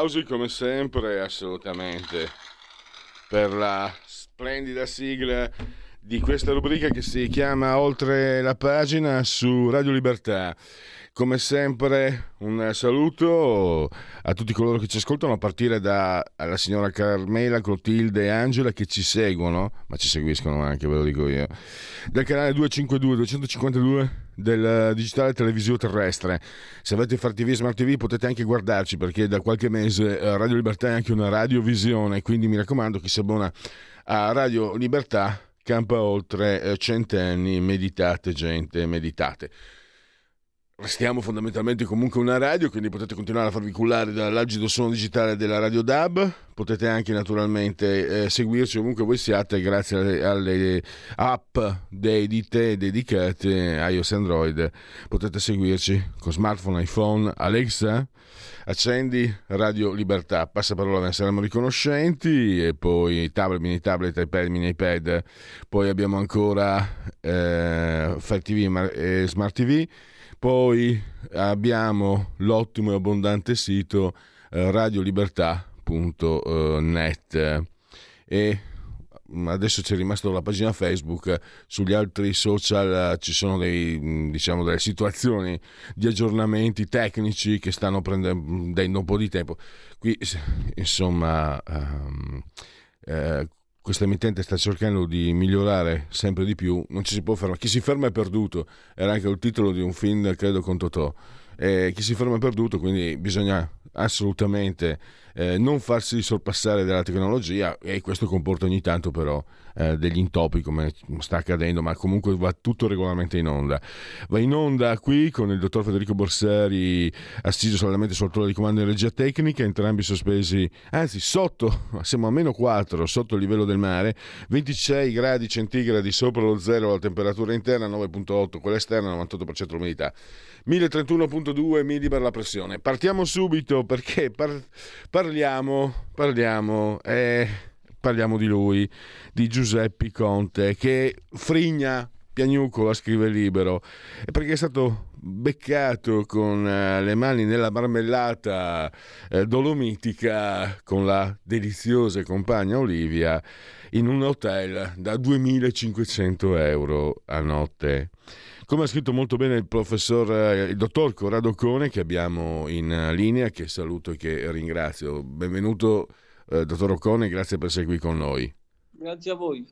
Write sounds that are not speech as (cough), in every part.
Applausi come sempre, assolutamente, per la splendida sigla di questa rubrica che si chiama Oltre la pagina su Radio Libertà. Come sempre un saluto a tutti coloro che ci ascoltano, a partire dalla signora Carmela, Clotilde e Angela che ci seguono, ma ci seguiscono anche, ve lo dico io, del canale 252 252 del digitale televisivo terrestre. Se avete Far TV e Smart TV potete anche guardarci perché da qualche mese eh, Radio Libertà è anche una radiovisione, quindi mi raccomando chi si abbona a Radio Libertà campa oltre eh, centenni, meditate gente, meditate. Restiamo fondamentalmente comunque una radio, quindi potete continuare a farvi cullare dall'agido suono digitale della Radio DAB. Potete anche naturalmente eh, seguirci ovunque voi siate grazie alle, alle app dedite, dedicate iOS e Android. Potete seguirci con smartphone, iPhone, Alexa. Accendi Radio Libertà, passa parola, ve ne saremo riconoscenti e poi tablet, mini tablet, iPad, mini iPad. Poi abbiamo ancora eh, Fire TV e Smart TV. Poi abbiamo l'ottimo e abbondante sito eh, radiolibertà.net e adesso c'è rimasta la pagina Facebook, sugli altri social ci sono dei, diciamo, delle situazioni di aggiornamenti tecnici che stanno prendendo un po' di tempo. Qui insomma um, eh, questa emittente sta cercando di migliorare sempre di più, non ci si può fermare. Chi si ferma è perduto, era anche il titolo di un film, credo, con Totò. Eh, chi si ferma è perduto, quindi bisogna assolutamente eh, non farsi sorpassare dalla tecnologia e questo comporta ogni tanto però eh, degli intopi come sta accadendo, ma comunque va tutto regolarmente in onda. Va in onda qui con il dottor Federico Borsari assiso solamente sul trono di comando in regia tecnica, entrambi sospesi, anzi sotto, (laughs) siamo a meno 4, sotto il livello del mare, 26 gradi centigradi sopra lo zero la temperatura interna, 9.8 quella esterna, 98% l'umidità. 1031.2 millibar la pressione. Partiamo subito perché par- parliamo, parliamo, eh, parliamo di lui, di Giuseppe Conte, che frigna piagnucola scrive libero perché è stato beccato con uh, le mani nella marmellata uh, dolomitica con la deliziosa compagna Olivia in un hotel da 2500 euro a notte. Come ha scritto molto bene il professor, eh, il dottor Corrado Cone, che abbiamo in linea, che saluto e che ringrazio. Benvenuto, eh, dottor Ocone, grazie per essere qui con noi. Grazie a voi.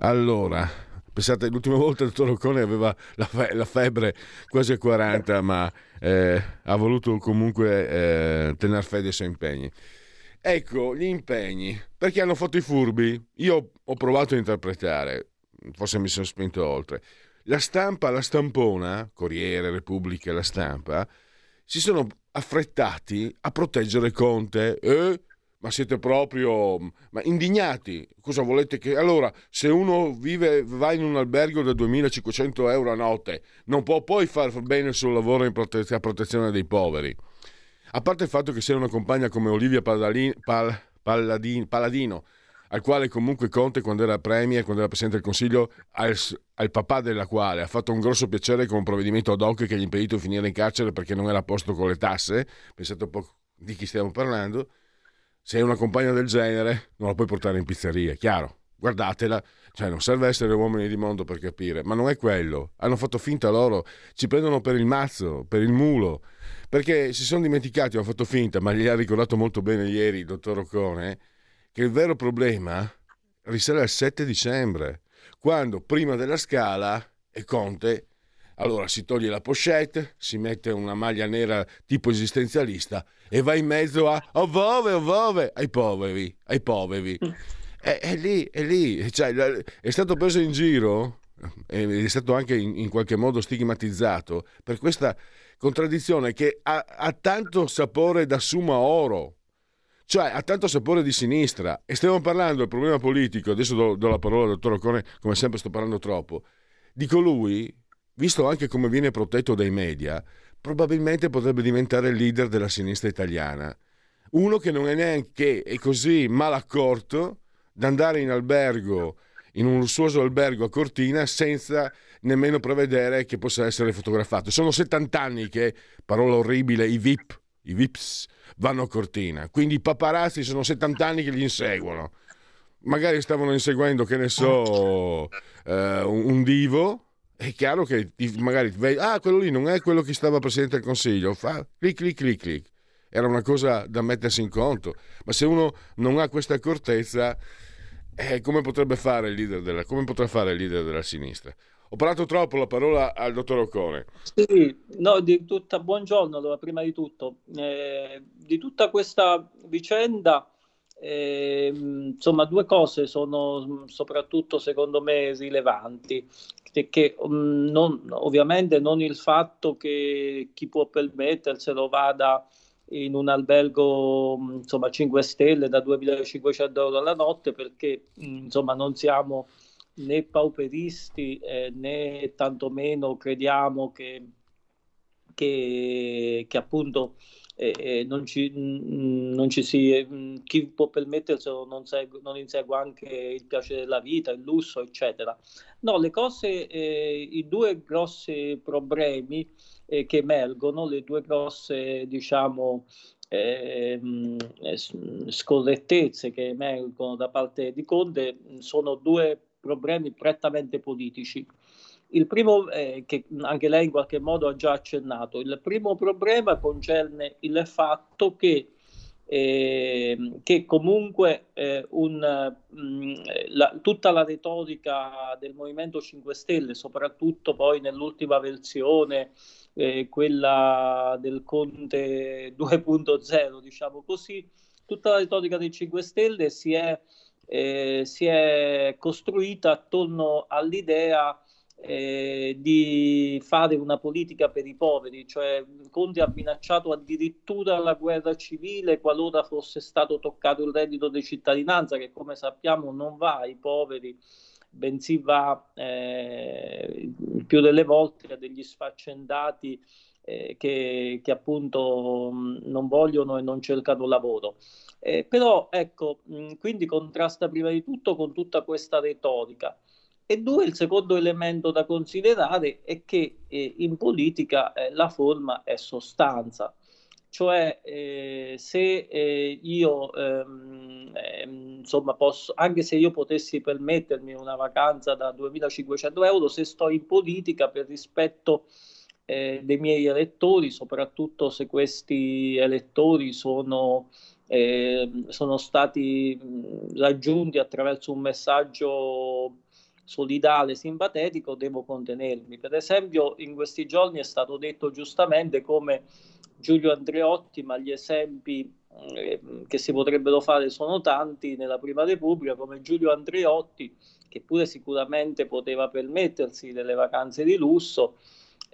Allora, pensate, l'ultima volta il dottor Ocone aveva la, fe- la, febbre quasi a 40, ma eh, ha voluto comunque eh, tenere fede ai suoi impegni. Ecco, gli impegni, perché hanno fatto i furbi? Io ho provato a interpretare, forse mi sono spinto oltre la stampa, la stampona, Corriere, Repubblica e la stampa, si sono affrettati a proteggere Conte. Eh? Ma siete proprio ma indignati? Cosa volete che... Allora, se uno vive, va in un albergo da 2500 euro a notte, non può poi far bene il suo lavoro prote- a protezione dei poveri. A parte il fatto che sia una compagna come Olivia Palladin, Pal, Palladin, Palladino, al quale comunque Conte quando era Premier, quando era Presidente del Consiglio, al, al, papà della quale ha fatto un grosso piacere con un provvedimento ad hoc che gli ha impedito di finire in carcere perché non era a posto con le tasse, pensate un po' di chi stiamo parlando, se hai una compagna del genere non la puoi portare in pizzeria, chiaro, guardatela, cioè non serve essere uomini di mondo per capire, ma non è quello, hanno fatto finta loro, ci prendono per il mazzo, per il mulo, perché si sono dimenticati, hanno fatto finta, ma gli ha ricordato molto bene ieri il dottor Occone, che il vero problema risale al 7 dicembre, quando prima della scala e Conte. Allora si toglie la pochette, si mette una maglia nera tipo esistenzialista e va in mezzo a ovove, ovove, ai poveri, ai poveri. è, è lì, è lì, cioè, è stato preso in giro, è stato anche in, in qualche modo stigmatizzato per questa contraddizione che ha, ha tanto sapore da summa oro cioè ha tanto sapore di sinistra e stiamo parlando del problema politico, adesso do, do la parola al dottor Ocone, come sempre sto parlando troppo, di colui, visto anche come viene protetto dai media, probabilmente potrebbe diventare il leader della sinistra italiana. Uno che non è neanche è così malaccorto da andare in albergo, in un lussuoso albergo a Cortina, senza nemmeno prevedere che possa essere fotografato. Sono 70 anni che, parola orribile, i VIP, i VIPs, vanno a Cortina. Quindi i paparazzi sono 70 anni che li inseguono. Magari stavano inseguendo, che ne so, eh, un divo. È chiaro che magari ah, quello lì non è quello che stava Presidente del Consiglio. Fa clic, clic, clic, clic. Era una cosa da mettersi in conto. Ma se uno non ha questa accortezza, eh, come potrebbe fare il leader della, come potrà fare il leader della sinistra? Ho parlato troppo, la parola al dottor Occone. Sì, no, di tutta, buongiorno allora, prima di tutto. Eh, di tutta questa vicenda, eh, insomma, due cose sono soprattutto secondo me rilevanti. Che, um, non, ovviamente non il fatto che chi può permetterselo vada in un albergo insomma 5 stelle da 2500 euro alla notte perché insomma non siamo né pauperisti eh, né tantomeno crediamo che, che, che appunto eh, eh non, ci, mh, non, ci, si mh, chi può permetterselo non, segue, non insegua anche il piacere della vita, il lusso, eccetera. No, le cose, eh, i due grossi problemi eh, che emergono, le due grosse, diciamo, eh, scorrettezze che emergono da parte di Conte sono due problemi prettamente politici. Il primo, eh, che anche lei in qualche modo ha già accennato, il primo problema concerne il fatto che, eh, che comunque eh, un, mh, mm, la, tutta la retorica del Movimento 5 Stelle, soprattutto poi nell'ultima versione, eh, quella del Conte 2.0, diciamo così, tutta la retorica dei 5 Stelle si è eh, si è costruita attorno all'idea eh, di fare una politica per i poveri, cioè Conte ha minacciato addirittura la guerra civile qualora fosse stato toccato il reddito di cittadinanza, che come sappiamo non va ai poveri, bensì va eh, più delle volte a degli sfaccendati eh, che, che, appunto mh, non vogliono e non cercano lavoro. Eh, però ecco, mh, quindi contrasta prima di tutto con tutta questa retorica. E due, il secondo elemento da considerare è che eh, in politica eh, la forma è sostanza, cioè eh, se eh, io ehm, ehm, insomma posso, anche se io potessi permettermi una vacanza da 2500 euro, se sto in politica per rispetto eh, dei miei elettori, soprattutto se questi elettori sono, eh, sono stati raggiunti attraverso un messaggio solidale, simpatetico, devo contenermi. Per esempio, in questi giorni è stato detto giustamente come Giulio Andreotti, ma gli esempi eh, che si potrebbero fare sono tanti nella Prima Repubblica, come Giulio Andreotti, che pure sicuramente poteva permettersi delle vacanze di lusso,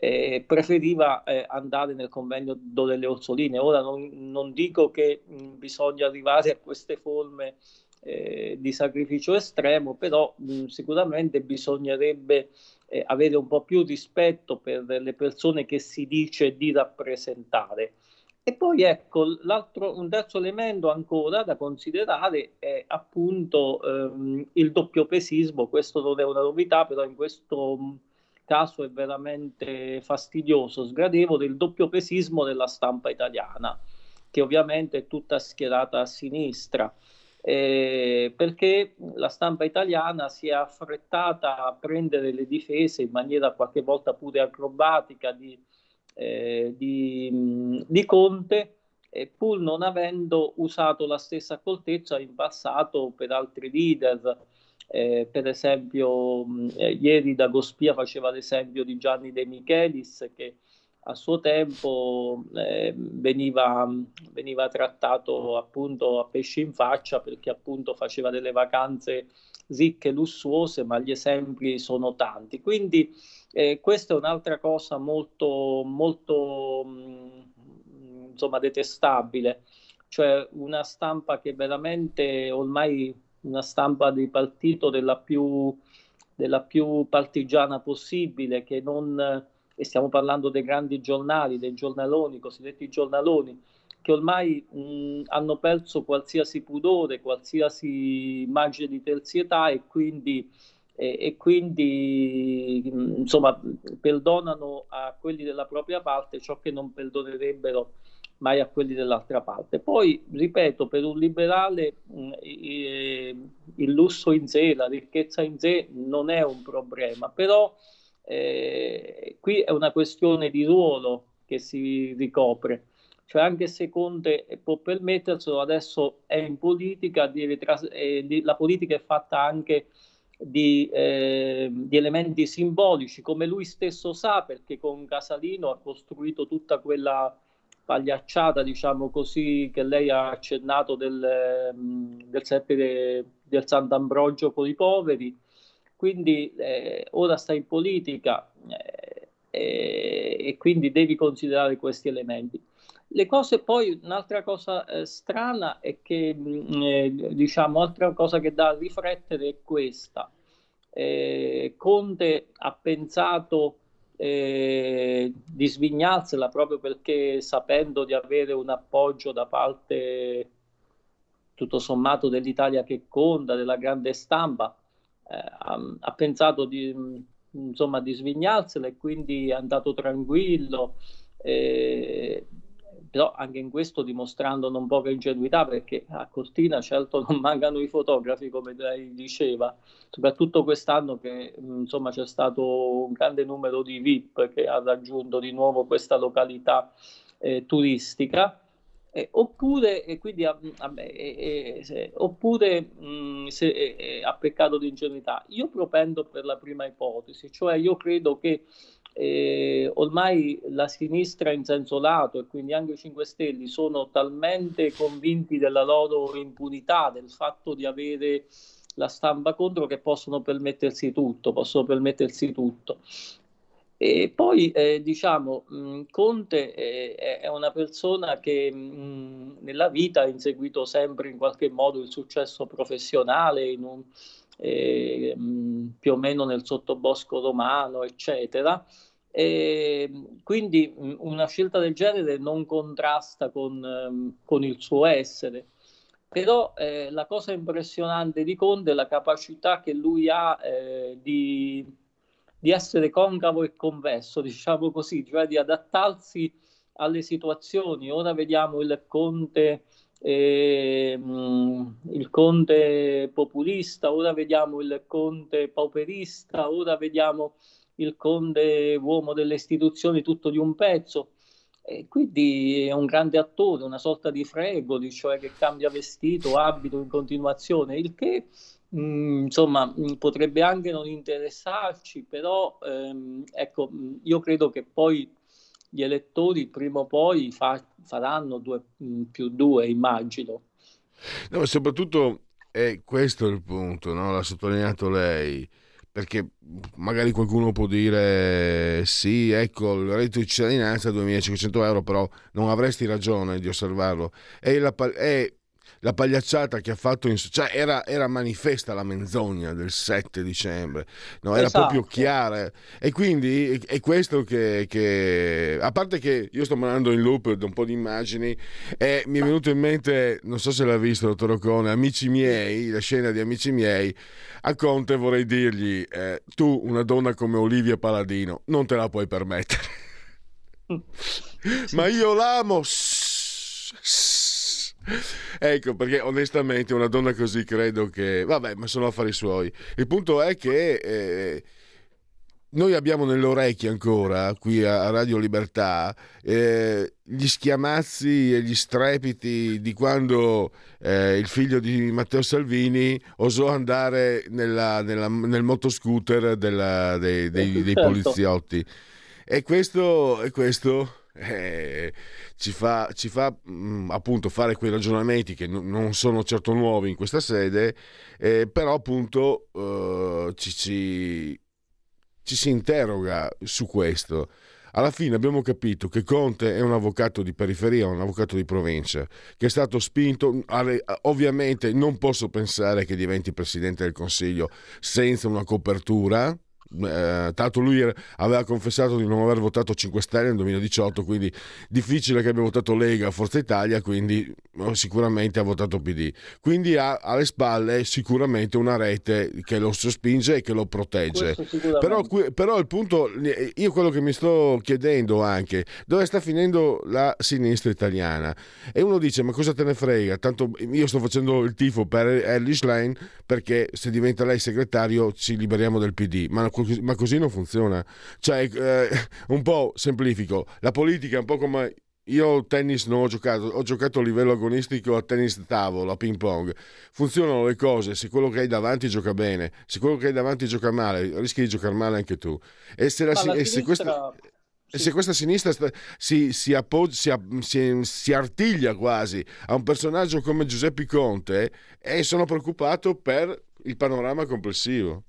eh, preferiva eh, andare nel convegno delle Orsoline. Ora non, non dico che mh, bisogna arrivare a queste forme eh, di sacrificio estremo, però mh, sicuramente bisognerebbe eh, avere un po' più rispetto per le persone che si dice di rappresentare. E poi ecco, un terzo elemento ancora da considerare è appunto ehm, il doppiopesismo, questo non è una novità, però in questo caso è veramente fastidioso, sgradevole, il doppio pesismo della stampa italiana, che ovviamente è tutta schierata a sinistra. Eh, perché la stampa italiana si è affrettata a prendere le difese in maniera qualche volta pure acrobatica di, eh, di, di Conte, eh, pur non avendo usato la stessa accortezza in passato per altri leader eh, per esempio, eh, ieri Dagospia faceva l'esempio di Gianni De Michelis che a suo tempo eh, veniva, veniva, trattato appunto a pesci in faccia perché appunto faceva delle vacanze ricche, lussuose, ma gli esempi sono tanti. Quindi eh, questa è un'altra cosa molto, molto mh, insomma, detestabile, cioè una stampa che veramente ormai una stampa di partito della più, della più partigiana possibile, che non e stiamo parlando dei grandi giornali, dei giornaloni, cosiddetti giornaloni, che ormai mh, hanno perso qualsiasi pudore, qualsiasi immagine di terzietà e quindi, e, e quindi mh, insomma, perdonano a quelli della propria parte ciò che non perdonerebbero mai a quelli dell'altra parte. Poi, ripeto, per un liberale mh, il lusso in sé, la ricchezza in sé non è un problema, però eh, qui è una questione di ruolo che si ricopre, cioè anche se Conte può permetterselo, adesso è in politica, di, eh, la politica è fatta anche di, eh, di, elementi simbolici, come lui stesso sa, perché con Casalino ha costruito tutta quella pagliacciata, diciamo così, che lei ha accennato del, del, del Sant'Ambrogio con i poveri, quindi eh, ora stai in politica eh, e quindi devi considerare questi elementi. Le cose poi, un'altra cosa eh, strana è che, eh, diciamo, altra cosa che dà a riflettere è questa. Eh, Conte ha pensato eh, di svignarsela proprio perché sapendo di avere un appoggio da parte tutto sommato dell'Italia che conta, della grande stampa, eh, ha, ha, pensato di, insomma, di svignarsela e quindi è andato tranquillo. Eh, però anche in questo dimostrando non poca ingenuità perché a Cortina certo (laughs) non mancano i fotografi come lei diceva soprattutto quest'anno che insomma c'è stato un grande numero di VIP che ha raggiunto di nuovo questa località eh, turistica eh, oppure, e quindi a, a, eh, eh, oppure mh, se ha peccato di ingenuità. Io propendo per la prima ipotesi, cioè io credo che eh, ormai la sinistra in senso lato e quindi anche i 5 Stelle sono talmente convinti della loro impunità, del fatto di avere la stampa contro che possono permettersi tutto, possono permettersi tutto. E poi eh, diciamo, mh, Conte è, è, una persona che mh, nella vita ha inseguito sempre in qualche modo il successo professionale, un, eh, più o meno nel sottobosco romano, eccetera. E quindi una scelta del genere non contrasta con, con il suo essere. Però eh, la cosa impressionante di Conte è la capacità che lui ha eh, di di essere concavo e convesso, diciamo così, cioè di adattarsi alle situazioni. Ora vediamo il conte, eh, il conte populista, ora vediamo il conte pauperista, ora vediamo il conte uomo delle istituzioni tutto di un pezzo. E quindi è un grande attore, una sorta di fregoli, cioè che cambia vestito, abito in continuazione, il che Mm, insomma, mm, potrebbe anche non interessarci, però ehm, ecco, mm, io credo che poi gli elettori prima o poi fa, faranno due più due, immagino. No, ma soprattutto è questo il punto, no? l'ha sottolineato lei, perché magari qualcuno può dire sì, ecco, il reddito di cittadinanza è 2500 euro, però non avresti ragione di osservarlo. È, la, è la pagliacciata che ha fatto, in, cioè era, era, manifesta la menzogna del 7 dicembre, no? era esatto. proprio chiara. E quindi è questo che, che, a parte che io sto mandando in loop da un po' di immagini e mi è venuto in mente, non so se l'ha visto, dottor Ocone, Amici miei, la scena di Amici miei, a Conte vorrei dirgli, eh, tu una donna come Olivia Paladino non te la puoi permettere. (laughs) Ma io l'amo. Shh, (laughs) shh ecco perché onestamente una donna così credo che vabbè ma sono affari suoi il punto è che eh, noi abbiamo nelle orecchie ancora qui a Radio Libertà eh, gli schiamazzi e gli strepiti di quando eh, il figlio di Matteo Salvini osò andare nella, nella, nel motoscooter della, dei, dei, dei, (laughs) certo. poliziotti E questo, e questo eh, ci fa, ci fa mh, mm, appunto fare quei ragionamenti che n- non sono certo nuovi in questa sede, eh, però appunto eh, ci, ci, ci si interroga su questo. Alla fine abbiamo capito che Conte è un avvocato di periferia, un avvocato di provincia, che è stato spinto, ovviamente non posso pensare che diventi Presidente del Consiglio senza una copertura, eh, tanto lui aveva confessato di non aver votato 5 Stelle nel 2018, quindi difficile che abbia votato Lega Forza Italia, quindi sicuramente ha votato PD. Quindi ha alle spalle sicuramente una rete che lo sospinge e che lo protegge. Però, però il punto, io quello che mi sto chiedendo anche, dove sta finendo la sinistra italiana? E uno dice, ma cosa te ne frega? Tanto io sto facendo il tifo per Ellis Lane perché se diventa lei segretario ci liberiamo del PD. Ma ma così non funziona. Cioè, eh, un po' semplifico, la politica è un po' come io tennis non ho giocato, ho giocato a livello agonistico a tennis tavolo, a ping pong. Funzionano le cose, se quello che hai davanti gioca bene, se quello che hai davanti gioca male, rischi di giocare male anche tu. E se, la, e se questa... Sì. se questa sinistra si, si, appoggia, si, si, artiglia quasi a un personaggio come Giuseppe Conte, eh, sono preoccupato per il panorama complessivo.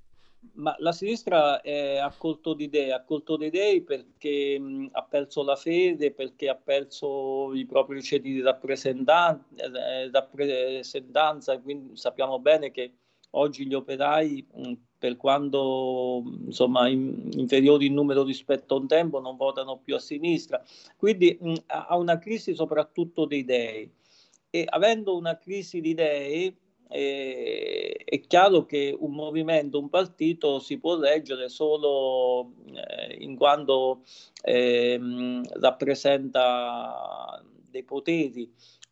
Ma la sinistra è a colto di idee, a colto di idee perché mh, ha perso la fede, perché ha perso i propri ceti di eh, rappresentanza, quindi sappiamo bene che oggi gli operai, mh, per quanto insomma, in, inferiori in numero rispetto a un tempo, non votano più a sinistra. Quindi mh, ha una crisi soprattutto di idee. E avendo una crisi di idee, eh, è chiaro che un movimento, un partito si può leggere solo eh, in quanto eh, rappresenta dei poteri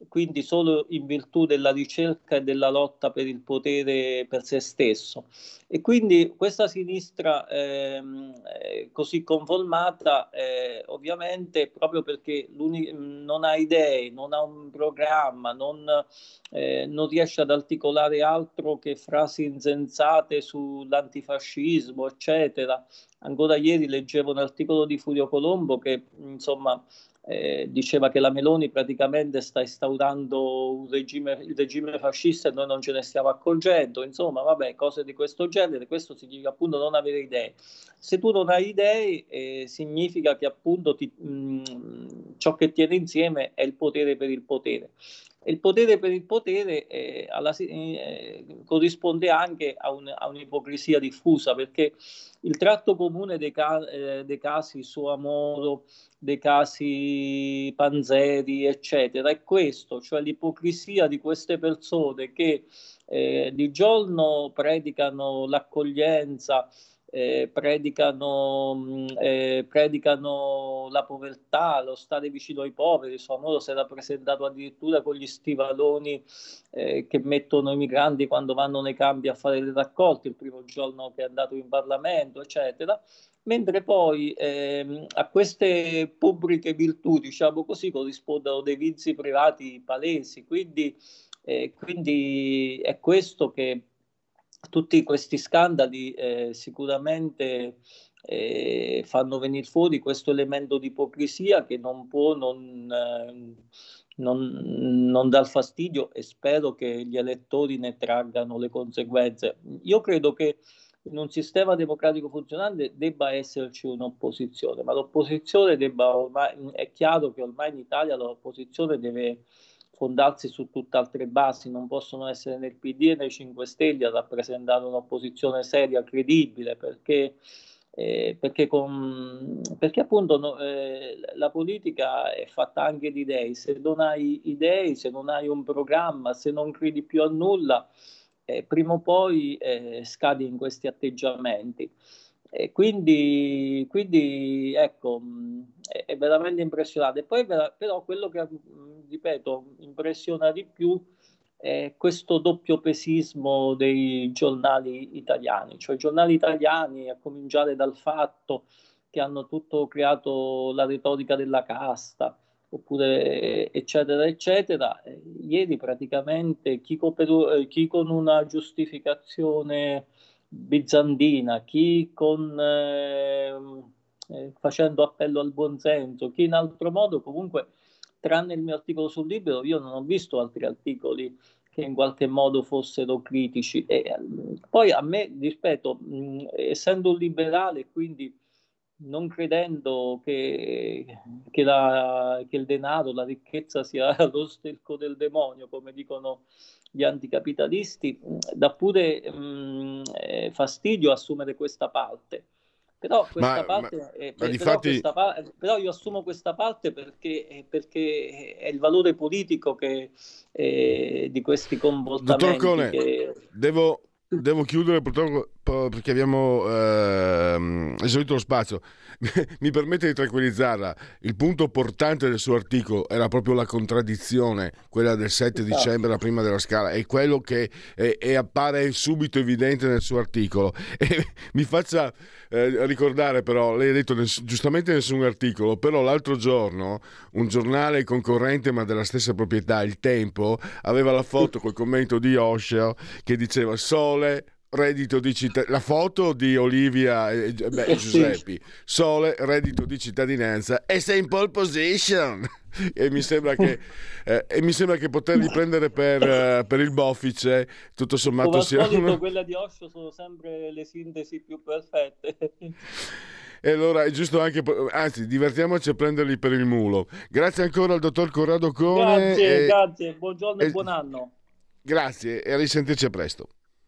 quindi solo in virtù della ricerca e della lotta per il potere per se stesso. E quindi questa sinistra ehm, eh, così conformata, eh, ovviamente proprio perché non ha idee, non ha un programma, non, eh, non, riesce ad articolare altro che frasi insensate sull'antifascismo, eccetera. Ancora ieri leggevo un articolo di Furio Colombo che insomma eh, diceva che la Meloni praticamente sta instaurando regime, il regime fascista e noi non ce ne stiamo accorgendo, insomma, vabbè, cose di questo genere, questo significa appunto non avere idee. Se tu non hai idee, eh, significa che appunto ti, mh, mm, ciò che tiene insieme è il potere per il potere. Il potere per il potere eh, alla, eh, corrisponde anche a, un, a, un'ipocrisia diffusa, perché il tratto comune dei, ca- eh, dei casi Suamoro, dei casi Panzeri, eccetera, è questo, cioè l'ipocrisia di queste persone che eh, di giorno predicano l'accoglienza, eh, predicano, eh, la povertà, lo stare vicino ai poveri. Suo amore si era presentato addirittura con gli stivaloni eh, che mettono i migranti quando vanno nei campi a fare le raccolte, il primo giorno che è andato in Parlamento, eccetera. Mentre poi ehm, a queste pubbliche virtù, diciamo così, corrispondono dei vizi privati palesi. Quindi, eh, quindi è questo che tutti questi scandali eh, sicuramente eh, fanno venire fuori questo elemento di ipocrisia che non può non, eh, non, non dar fastidio e spero che gli elettori ne traggano le conseguenze. Io credo che in un sistema democratico funzionante debba esserci un'opposizione, ma l'opposizione debba ormai, è chiaro che ormai in Italia l'opposizione deve fondarsi su tutt'altre basi, non possono essere nel PD e nei 5 Stelle a rappresentare un'opposizione seria, credibile, perché, eh, perché, con, perché appunto no, eh, la politica è fatta anche di idee, se non hai idee, se non hai un programma, se non credi più a nulla, eh, prima o poi eh, scadi in questi atteggiamenti. E quindi, quindi ecco, è, è veramente impressionante. Poi però quello che, ripeto, impressiona di più è questo doppio pesismo dei giornali italiani, cioè i giornali italiani, a cominciare dal fatto che hanno tutto creato la retorica della casta, oppure eccetera eccetera. Ieri praticamente chi con, chi con una giustificazione bizantina, chi con eh, eh, facendo appello al buonsenso, chi in altro modo comunque, tranne il mio articolo sul libro, io non ho visto altri articoli che in qualche modo fossero critici. E, poi a me, ripeto, mh, essendo un liberale, quindi non credendo che, che, la, che, il denaro, la ricchezza sia (laughs) lo sterco del demonio, come dicono gli anticapitalisti, dà pure mh, eh, fastidio assumere questa parte. Però, questa ma, parte, ma, eh, ma però, difatti... questa, però, io assumo questa parte perché, eh, perché è il valore politico che, eh, di questi comportamenti. Dottor Cone, che... devo, devo chiudere purtroppo perché abbiamo ehm, esaurito lo spazio. (laughs) Mi permette di tranquillizzarla. Il punto portante del suo articolo era proprio la contraddizione, quella del 7 esatto. dicembre, la prima della scala, è quello che è, è appare subito evidente nel suo articolo. (laughs) E mi faccia eh, ricordare però, lei ha detto ness- giustamente nessun articolo, però l'altro giorno un giornale concorrente ma della stessa proprietà, Il Tempo, aveva la foto col commento di Osho che diceva Sole reddito di cittadinanza, la foto di Olivia e beh, Giuseppi, Sole, reddito di cittadinanza e sei in pole position. (laughs) e, mi sembra che, eh, e mi sembra che poterli prendere per, uh, per il boffice, tutto sommato Come sia... Solito, quella di Osho sono sempre le sintesi più perfette. E allora è giusto anche, anzi, divertiamoci a prenderli per il mulo. Grazie ancora al dottor Corrado Cone. Grazie, e, grazie, buongiorno e, e buon anno. Grazie e a risentirci a presto.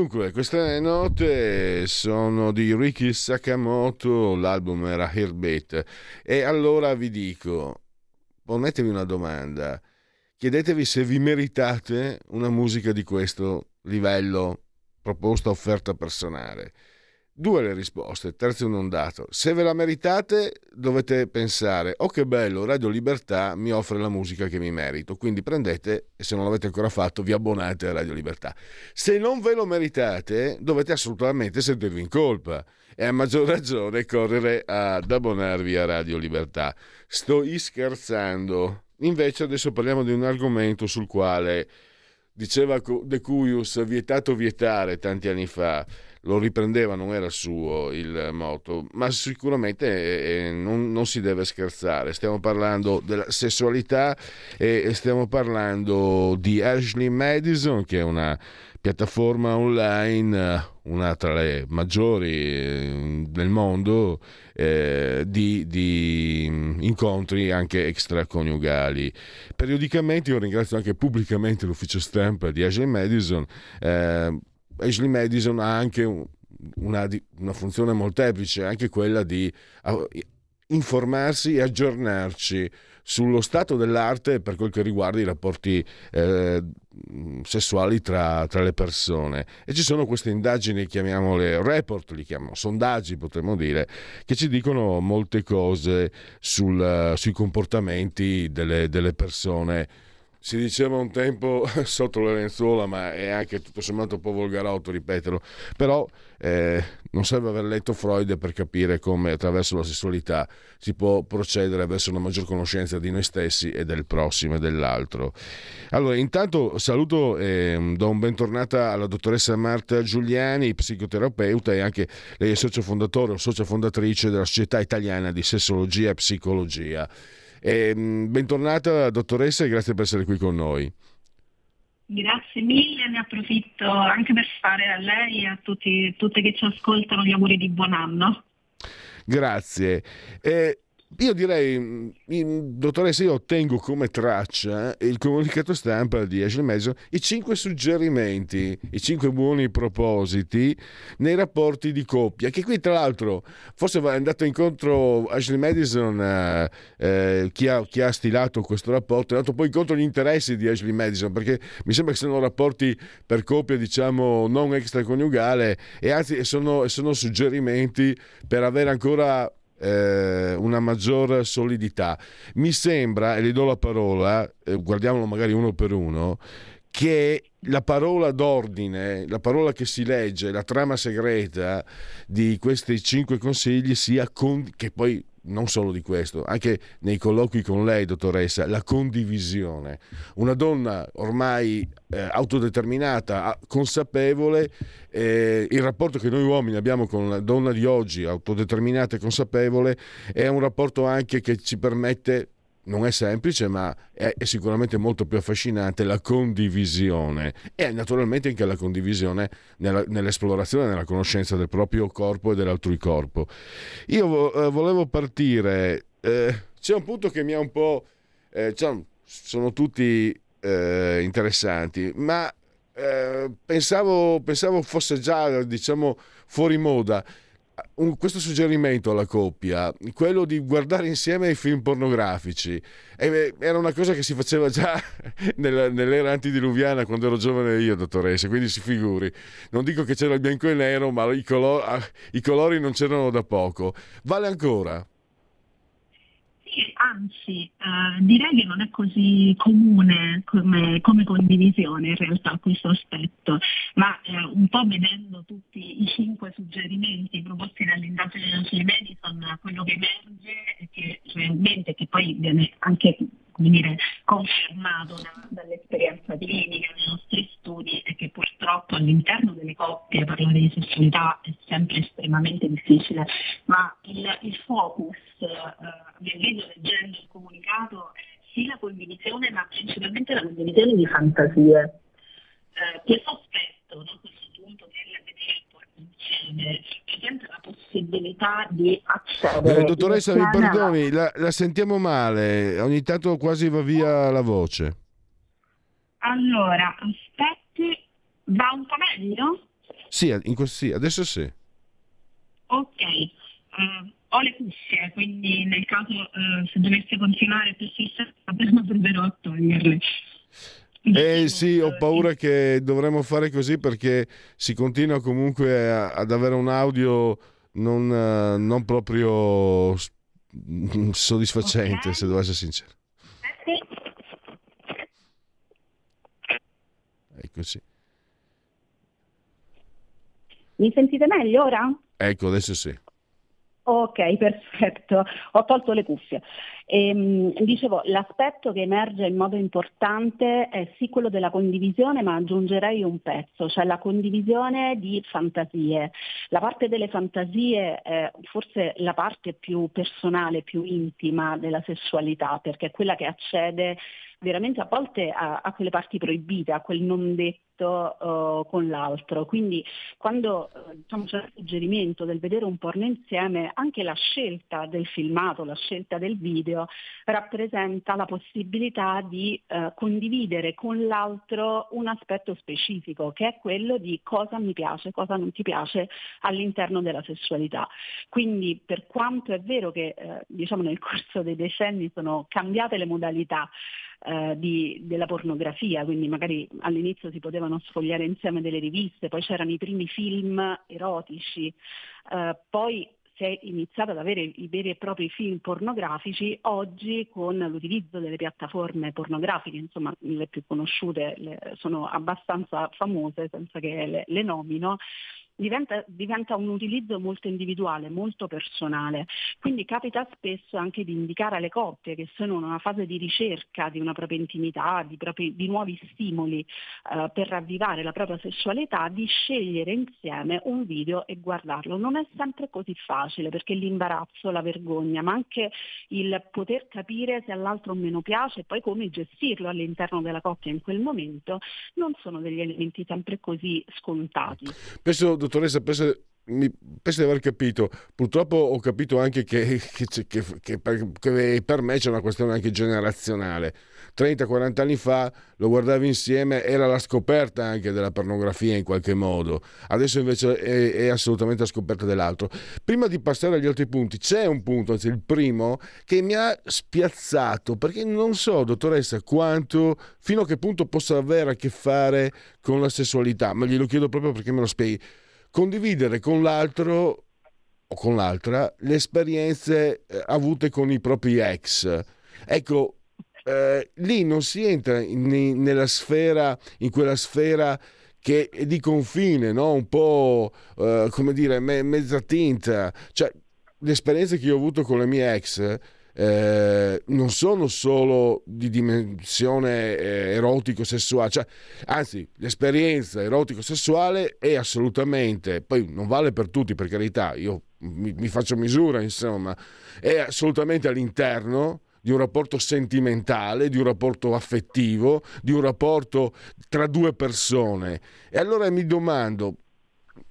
Dunque, queste note sono di Ricky Sakamoto, l'album era Heartbeat. E allora vi dico, ponetevi una domanda, chiedetevi se vi meritate una musica di questo livello proposta, offerta personale. Due le risposte, terzo non dato. Se ve la meritate dovete pensare, oh che bello, Radio Libertà mi offre la musica che mi merito, quindi prendete e se non l'avete ancora fatto vi abbonate a Radio Libertà. Se non ve lo meritate dovete assolutamente sentirvi in colpa e a maggior ragione correre ad abbonarvi a Radio Libertà. Sto scherzando. Invece adesso parliamo di un argomento sul quale diceva De Cuius vietato vietare tanti anni fa lo riprendeva, non era suo il moto, ma sicuramente eh, eh, non, non, si deve scherzare. Stiamo parlando della sessualità e stiamo parlando di Ashley Madison, che è una piattaforma online, una tra le maggiori eh, del mondo, eh, di, di, incontri anche extraconiugali. Periodicamente io ringrazio anche pubblicamente l'ufficio stampa di Ashley Madison. Eh, Ashley Madison ha anche una, una funzione molteplice, anche quella di informarsi e aggiornarci sullo stato dell'arte per quel che riguarda i rapporti eh, sessuali tra, tra, le persone. E ci sono queste indagini, chiamiamole report, li chiamiamo sondaggi, potremmo dire, che ci dicono molte cose sul, sui comportamenti delle, delle persone si diceva un tempo (laughs) sotto le lenzuola, ma è anche tutto sommato un po' volgarotto ripeterlo, però eh, non serve aver letto Freud per capire come attraverso la sessualità si può procedere verso una maggior conoscenza di noi stessi e del prossimo e dell'altro. Allora, intanto saluto e eh, do un bentornata alla dottoressa Marta Giuliani, psicoterapeuta e anche lei è socio fondatore o socia fondatrice della Società Italiana di Sessologia e Psicologia. E, ehm, bentornata dottoressa e grazie per essere qui con noi. Grazie mille, ne approfitto anche per fare a lei e a tutti, tutte che ci ascoltano gli auguri di buon anno. Grazie. Eh, io direi, mm, dottoressa, io ottengo come traccia il comunicato stampa di Ashley Madison i cinque suggerimenti, i cinque buoni propositi nei rapporti di coppia, che qui tra l'altro forse è andato incontro Ashley Madison, eh, eh, chi, ha, chi, ha, stilato questo rapporto, è andato poi incontro gli interessi di Ashley Madison, perché mi sembra che siano rapporti per coppia, diciamo, non extraconiugale e anzi sono, sono suggerimenti per avere ancora eh, una maggior solidità. Mi sembra, e le do la parola, eh, guardiamolo magari uno per uno, che la parola d'ordine, la parola che si legge, la trama segreta di questi cinque consigli sia con, che poi non solo di questo, anche nei colloqui con lei, dottoressa, la condivisione. Una donna ormai eh, autodeterminata, consapevole, eh, il rapporto che noi uomini abbiamo con la donna di oggi, autodeterminata e consapevole, è un rapporto anche che ci permette non è semplice, ma è, sicuramente molto più affascinante la condivisione e naturalmente anche la condivisione nella, nell'esplorazione, nella conoscenza del proprio corpo e dell'altrui corpo. Io eh, volevo partire, eh, c'è un punto che mi ha un po'... Eh, sono tutti eh, interessanti, ma eh, pensavo, pensavo fosse già, diciamo, fuori moda un, questo suggerimento alla coppia, quello di guardare insieme i film pornografici, e, era una cosa che si faceva già (laughs) nella, nell'era antidiluviana quando ero giovane io, dottoressa, quindi si figuri. Non dico che c'era il bianco e nero, ma i, color, ah, i colori non c'erano da poco. Vale ancora? Anzi, eh, direi che non è così comune come, come, condivisione in realtà questo aspetto, ma eh, un po' vedendo tutti i cinque suggerimenti proposti dall'indagine di Madison, quello che emerge è che realmente, che poi viene anche dire, confermato da, dall'esperienza clinica dei nostri studi è che purtroppo all'interno delle coppie parlare di sessualità è sempre estremamente difficile, ma il, il focus, eh, vedo leggendo il comunicato, è sì la condivisione, ma principalmente la condivisione di fantasie. Eh, questo aspetto, no, questo punto del vedere insieme, presenta la possibilità di accedere. Eh, dottoressa, mi perdoni, la, la, sentiamo male, ogni tanto quasi va via la voce. Allora, aspetti, va un po' meglio? Sì, in, sì adesso sì. Ok. Uh, ho le cuffie, quindi nel caso uh, se dovesse continuare più sistema (laughs) proverò a toglierle. Eh sì, ho paura che dovremmo fare così perché si continua comunque a, ad avere un audio non, non proprio soddisfacente, okay. se devo essere sincero. Eh. Ecco sì. Mi sentite meglio ora? Ecco, adesso sì. Ok, (laughs) perfetto, ho tolto le cuffie. Ehm, dicevo, l'aspetto che emerge in modo importante è sì quello della condivisione, ma aggiungerei un pezzo, cioè la condivisione di fantasie. La parte delle fantasie è forse la parte più personale, più intima della sessualità, perché è quella che accede veramente a volte a, a quelle parti proibite, a quel non detto uh, con l'altro. Quindi quando uh, diciamo, c'è il suggerimento del vedere un porno insieme, anche la scelta del filmato, la scelta del video rappresenta la possibilità di uh, condividere con l'altro un aspetto specifico, che è quello di cosa mi piace, cosa non ti piace all'interno della sessualità. Quindi per quanto è vero che diciamo, nel corso dei decenni sono cambiate le modalità, eh, di, della pornografia, quindi magari all'inizio si potevano sfogliare insieme delle riviste, poi c'erano i primi film erotici, eh, poi si è iniziato ad avere i veri e propri film pornografici, oggi con l'utilizzo delle piattaforme pornografiche, insomma le più conosciute le, sono abbastanza famose senza che le, le nomino, diventa, diventa, un utilizzo molto individuale, molto personale. Quindi capita spesso anche di indicare alle coppie che sono in una fase di ricerca di una propria intimità, di, propri, di nuovi stimoli eh, per ravvivare la propria sessualità, di scegliere insieme un video e guardarlo. Non è sempre così facile perché l'imbarazzo, la vergogna, ma anche il poter capire se all'altro meno piace e poi come gestirlo all'interno della coppia in quel momento non sono degli elementi sempre così scontati. Penso, dottoressa, penso, mi, penso di aver capito. Purtroppo ho capito anche che, (laughs) che, che, che per, per, me c'è una questione anche generazionale. 30-40 anni fa lo guardavi insieme, era la scoperta anche della pornografia in qualche modo. Adesso invece è, è assolutamente la scoperta dell'altro. Prima di passare agli altri punti, c'è un punto, anzi il primo, che mi ha spiazzato, perché non so, dottoressa, quanto, fino a che punto possa avere a che fare con la sessualità, ma glielo chiedo proprio perché me lo spieghi condividere con l'altro o con l'altra le esperienze eh, avute con i propri ex. Ecco, eh, lì non si entra in, nella sfera, in quella sfera che è di confine, no? un po' eh, come dire, me, mezza tinta. Cioè, le esperienze che io ho avuto con le mie ex eh, non sono solo di dimensione eh, erotico-sessuale, cioè, anzi l'esperienza erotico-sessuale è assolutamente, poi non vale per tutti per carità, io mi, mi faccio misura insomma, è assolutamente all'interno di un rapporto sentimentale, di un rapporto affettivo, di un rapporto tra due persone. E allora mi domando,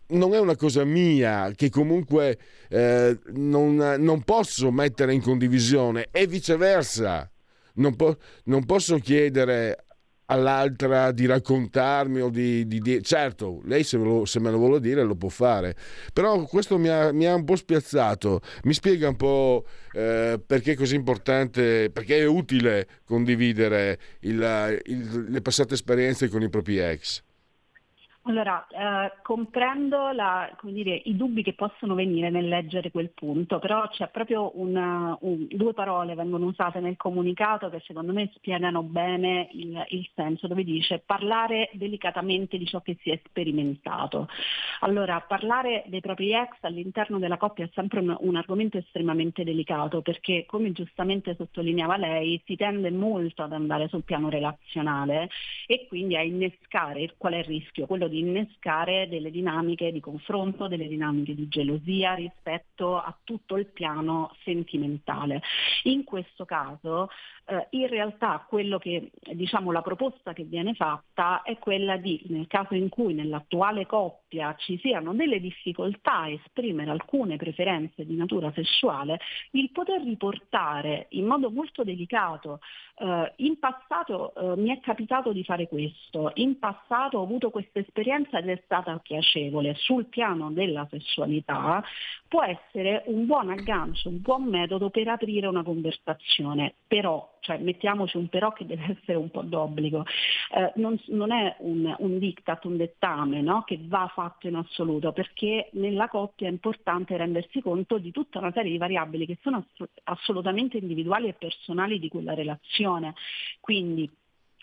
non è una cosa mia che comunque eh, non, non, posso mettere in condivisione e viceversa. Non, po- non posso chiedere all'altra di raccontarmi o di, di, di... certo lei se me, lo, se me, lo, vuole dire lo può fare però questo mi ha, mi ha un po' spiazzato mi spiega un po' eh, perché è così importante perché è utile condividere il, il, le passate esperienze con i propri ex allora, eh, comprendo la, dire, i dubbi che possono venire nel leggere quel punto, però c'è proprio una, un, due parole vengono usate nel comunicato che secondo me spiegano bene il, il, senso, dove dice parlare delicatamente di ciò che si è sperimentato. Allora, parlare dei propri ex all'interno della coppia è sempre un, un argomento estremamente delicato perché, come giustamente sottolineava lei, si tende molto ad andare sul piano relazionale e quindi a innescare qual è il rischio? Quello di innescare delle dinamiche di confronto, delle dinamiche di gelosia rispetto a tutto il piano sentimentale. In questo caso eh, in realtà che diciamo la proposta che viene fatta è quella di nel caso in cui nell'attuale coppia ci siano delle difficoltà a esprimere alcune preferenze di natura sessuale, il poter riportare in modo molto delicato eh, in passato eh, mi è capitato di fare questo, in passato ho avuto questa esperienza ed è stata piacevole sul piano della sessualità, può essere un buon aggancio, un buon metodo per aprire una conversazione. Però, cioè mettiamoci un però che deve (laughs) essere un po' d'obbligo, eh, non, non, è un, un, diktat, un dettame no? che va fatto in assoluto, perché nella coppia è importante rendersi conto di tutta una serie di variabili che sono assolutamente individuali e personali di quella relazione. Quindi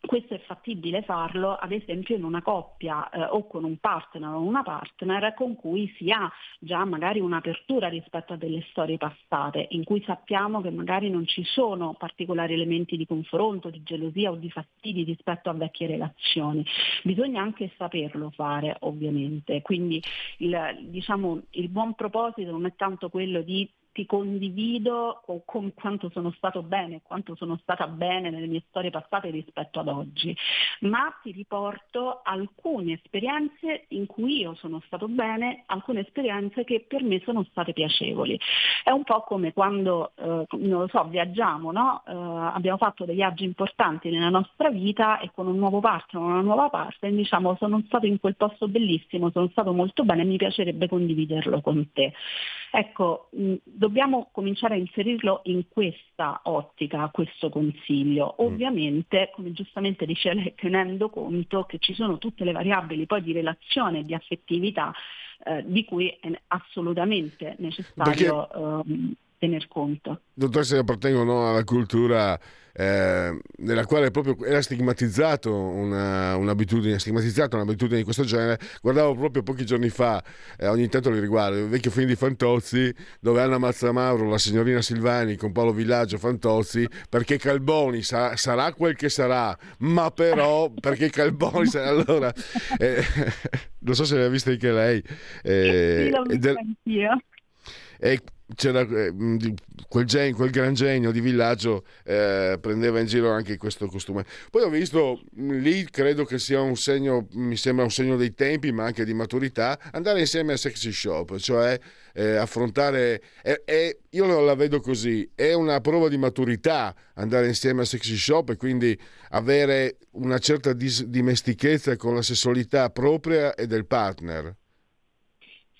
questo è fattibile farlo ad esempio in una coppia eh, o con un partner o una partner con cui si ha già magari un'apertura rispetto a delle storie passate, in cui sappiamo che magari non ci sono particolari elementi di confronto, di gelosia o di fastidi rispetto a vecchie relazioni. Bisogna anche saperlo fare ovviamente, quindi il, diciamo, il buon proposito non è tanto quello di ti condivido con quanto sono stato bene, quanto sono stata bene nelle mie storie passate rispetto ad oggi, ma ti riporto alcune esperienze in cui io sono stato bene, alcune esperienze che per me sono state piacevoli. È un po' come quando, eh, non lo so, viaggiamo, no? eh, abbiamo fatto dei viaggi importanti nella nostra vita e con un nuovo partner, una nuova parte, diciamo sono stato in quel posto bellissimo, sono stato molto bene, mi piacerebbe condividerlo con te. Ecco, mh, dobbiamo cominciare a inserirlo in questa ottica, questo consiglio. Mm. Ovviamente, come giustamente dice lei, tenendo conto che ci sono tutte le variabili poi di relazione e di affettività eh, di cui è assolutamente necessario Perché... eh, tener conto. Dottoressa, appartengono alla cultura eh, nella quale proprio era stigmatizzato una, un'abitudine, stigmatizzata un'abitudine di questo genere. Guardavo proprio pochi giorni fa, eh, ogni tanto li riguardo, il vecchio film di Fantozzi, dove Anna Mazzamauro, la signorina Silvani con Paolo Villaggio, Fantozzi, perché Calboni sa, sarà quel che sarà, ma però perché Calboni sarà allora... Eh, (laughs) non so se l'ha vista anche lei. Eh, sì, l'ho vista del, anch'io. E c'era eh, quel, gen, quel, gran genio di villaggio eh, prendeva in giro anche questo costume. Poi ho visto lì credo che sia un segno mi sembra un segno dei tempi ma anche di maturità andare insieme a sexy shop cioè eh, affrontare è, è, io la vedo così è una prova di maturità andare insieme a sexy shop e quindi avere una certa dis- dimestichezza con la sessualità propria e del partner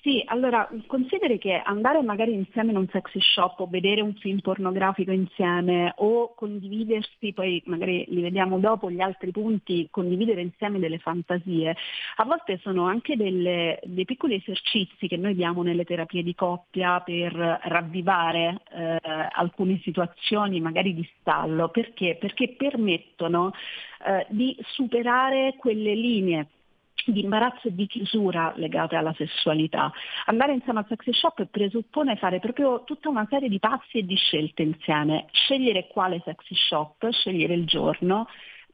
sì, allora consideri che andare magari insieme in un sexy shop o vedere un film pornografico insieme o condividersi, poi magari li vediamo dopo gli altri punti, condividere insieme delle fantasie, a volte sono anche delle, dei piccoli esercizi che noi diamo nelle terapie di coppia per ravvivare eh, alcune situazioni magari di stallo. Perché? Perché permettono eh, di superare quelle linee di imbarazzo e di chiusura legate alla sessualità. Andare insieme al sexy shop presuppone fare proprio tutta una serie di passi e di scelte insieme, scegliere quale sexy shop, scegliere il giorno,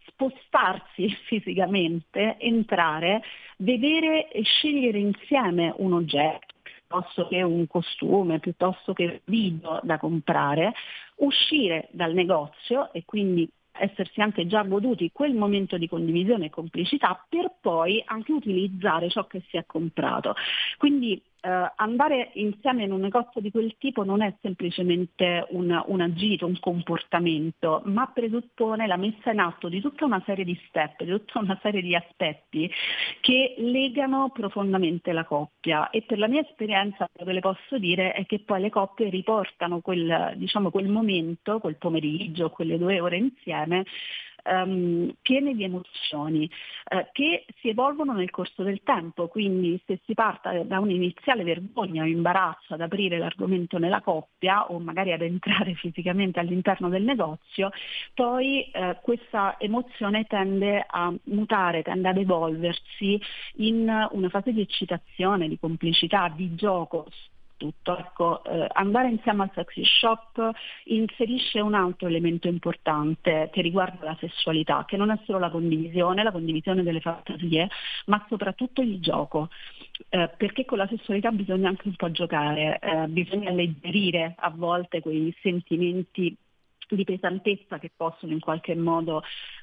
spostarsi (laughs) fisicamente, entrare, vedere e scegliere insieme un oggetto piuttosto che un costume, piuttosto che video da comprare, uscire dal negozio e quindi essersi anche già goduti quel momento di condivisione e complicità per poi anche utilizzare ciò che si è comprato. Quindi eh, andare insieme in un negozio di quel tipo non è semplicemente un, un, agito, un comportamento, ma presuppone la messa in atto di tutta una serie di step, di tutta una serie di aspetti che legano profondamente la coppia. E per la mia esperienza quello che le posso dire è che poi le coppie riportano quel, diciamo, quel momento, quel pomeriggio, quelle due ore insieme um, piene di emozioni uh, che si evolvono nel corso del tempo, quindi se si parte da un'iniziale vergogna o imbarazzo ad aprire l'argomento nella coppia o magari ad entrare (laughs) fisicamente all'interno del negozio, poi uh, questa emozione tende a mutare, tende ad evolversi in una fase di eccitazione, di complicità, di gioco, tutto. Ecco, eh, andare insieme al sexy shop inserisce un altro elemento importante che riguarda la sessualità, che non è solo la condivisione, la condivisione delle fantasie, ma soprattutto il gioco. Eh, perché con la sessualità bisogna anche un po' giocare, eh, bisogna alleggerire a volte quei sentimenti di pesantezza che possono in qualche modo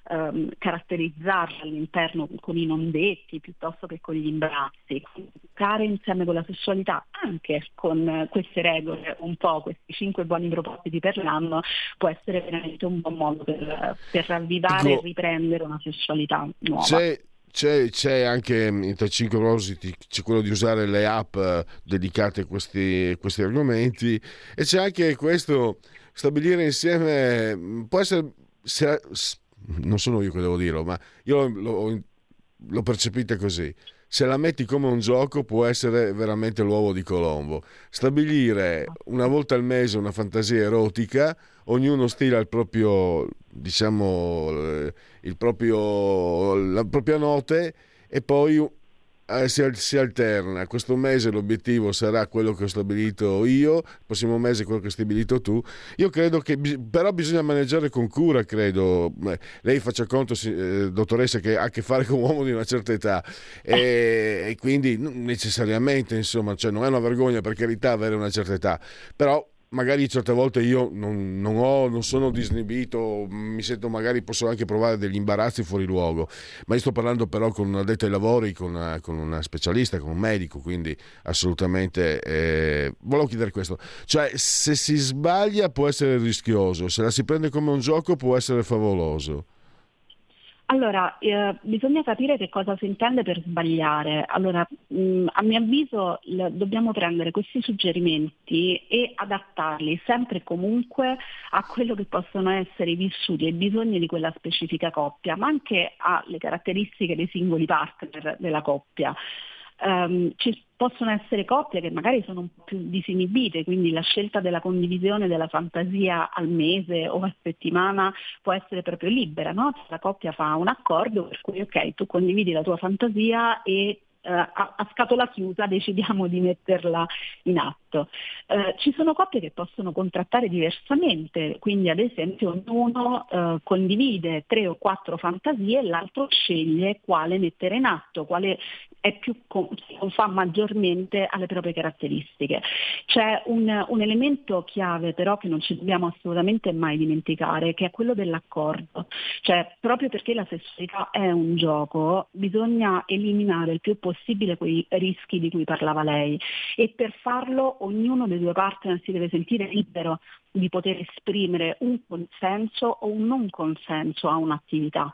ehm, caratterizzarla all'interno con i non detti piuttosto che con gli imbarazzi. Giocare insieme con la sessualità, anche con queste regole, un po' questi cinque buoni propositi per l'anno, può essere veramente un buon modo per, per ravvivare e riprendere una sessualità nuova. C'è c'è, c'è, anche mm, tra 5 propositi c'è quello di usare le app eh, dedicate a questi, questi argomenti e c'è anche questo stabilire insieme mm, può essere se, non sono io che devo dirlo ma io l'ho, l'ho percepita così se la metti come un gioco può essere veramente l'uovo di Colombo. Stabilire una volta al mese una fantasia erotica, ognuno stila il proprio, diciamo, il proprio, la propria note e poi eh, si, si, alterna. Questo mese l'obiettivo sarà quello che ho stabilito io, il prossimo mese quello che hai stabilito tu. Io credo che, però bisogna maneggiare con cura, credo. Lei faccia conto, eh, dottoressa, che ha a che fare con un uomo di una certa età e, e quindi necessariamente, insomma, cioè non è una vergogna per carità avere una certa età, però magari certe volte io non, non, ho, non, sono disnibito, mi sento magari posso anche provare degli imbarazzi fuori luogo, ma io sto parlando però con un addetto ai lavori, con una, con una specialista, con un medico, quindi assolutamente eh, volevo chiedere questo, cioè se si sbaglia può essere rischioso, se la si prende come un gioco può essere favoloso. Allora, eh, bisogna capire che cosa si intende per sbagliare. Allora, mh, mm, a mio avviso l- dobbiamo prendere questi suggerimenti e adattarli sempre e comunque a quello che possono essere i vissuti e i bisogni di quella specifica coppia, ma anche alle caratteristiche dei singoli partner della coppia um, ci possono essere coppie che magari sono un po' più disinibite, quindi la scelta della condivisione della fantasia al mese o a settimana può essere proprio libera, no? la coppia fa un accordo per cui ok, tu condividi la tua fantasia e a, a, scatola chiusa decidiamo di metterla in atto. Uh, ci sono coppie che possono contrattare diversamente, quindi ad esempio ognuno uh, condivide tre o quattro fantasie e l'altro sceglie quale mettere in atto, quale è più, confà maggiormente alle proprie caratteristiche. C'è un, un, elemento chiave però che non ci dobbiamo assolutamente mai dimenticare, che è quello dell'accordo. Cioè, proprio perché la sessualità è un gioco, bisogna eliminare il più possibile quei rischi di cui parlava lei e per farlo ognuno dei due partner si deve sentire libero di poter esprimere un consenso o un non consenso a un'attività.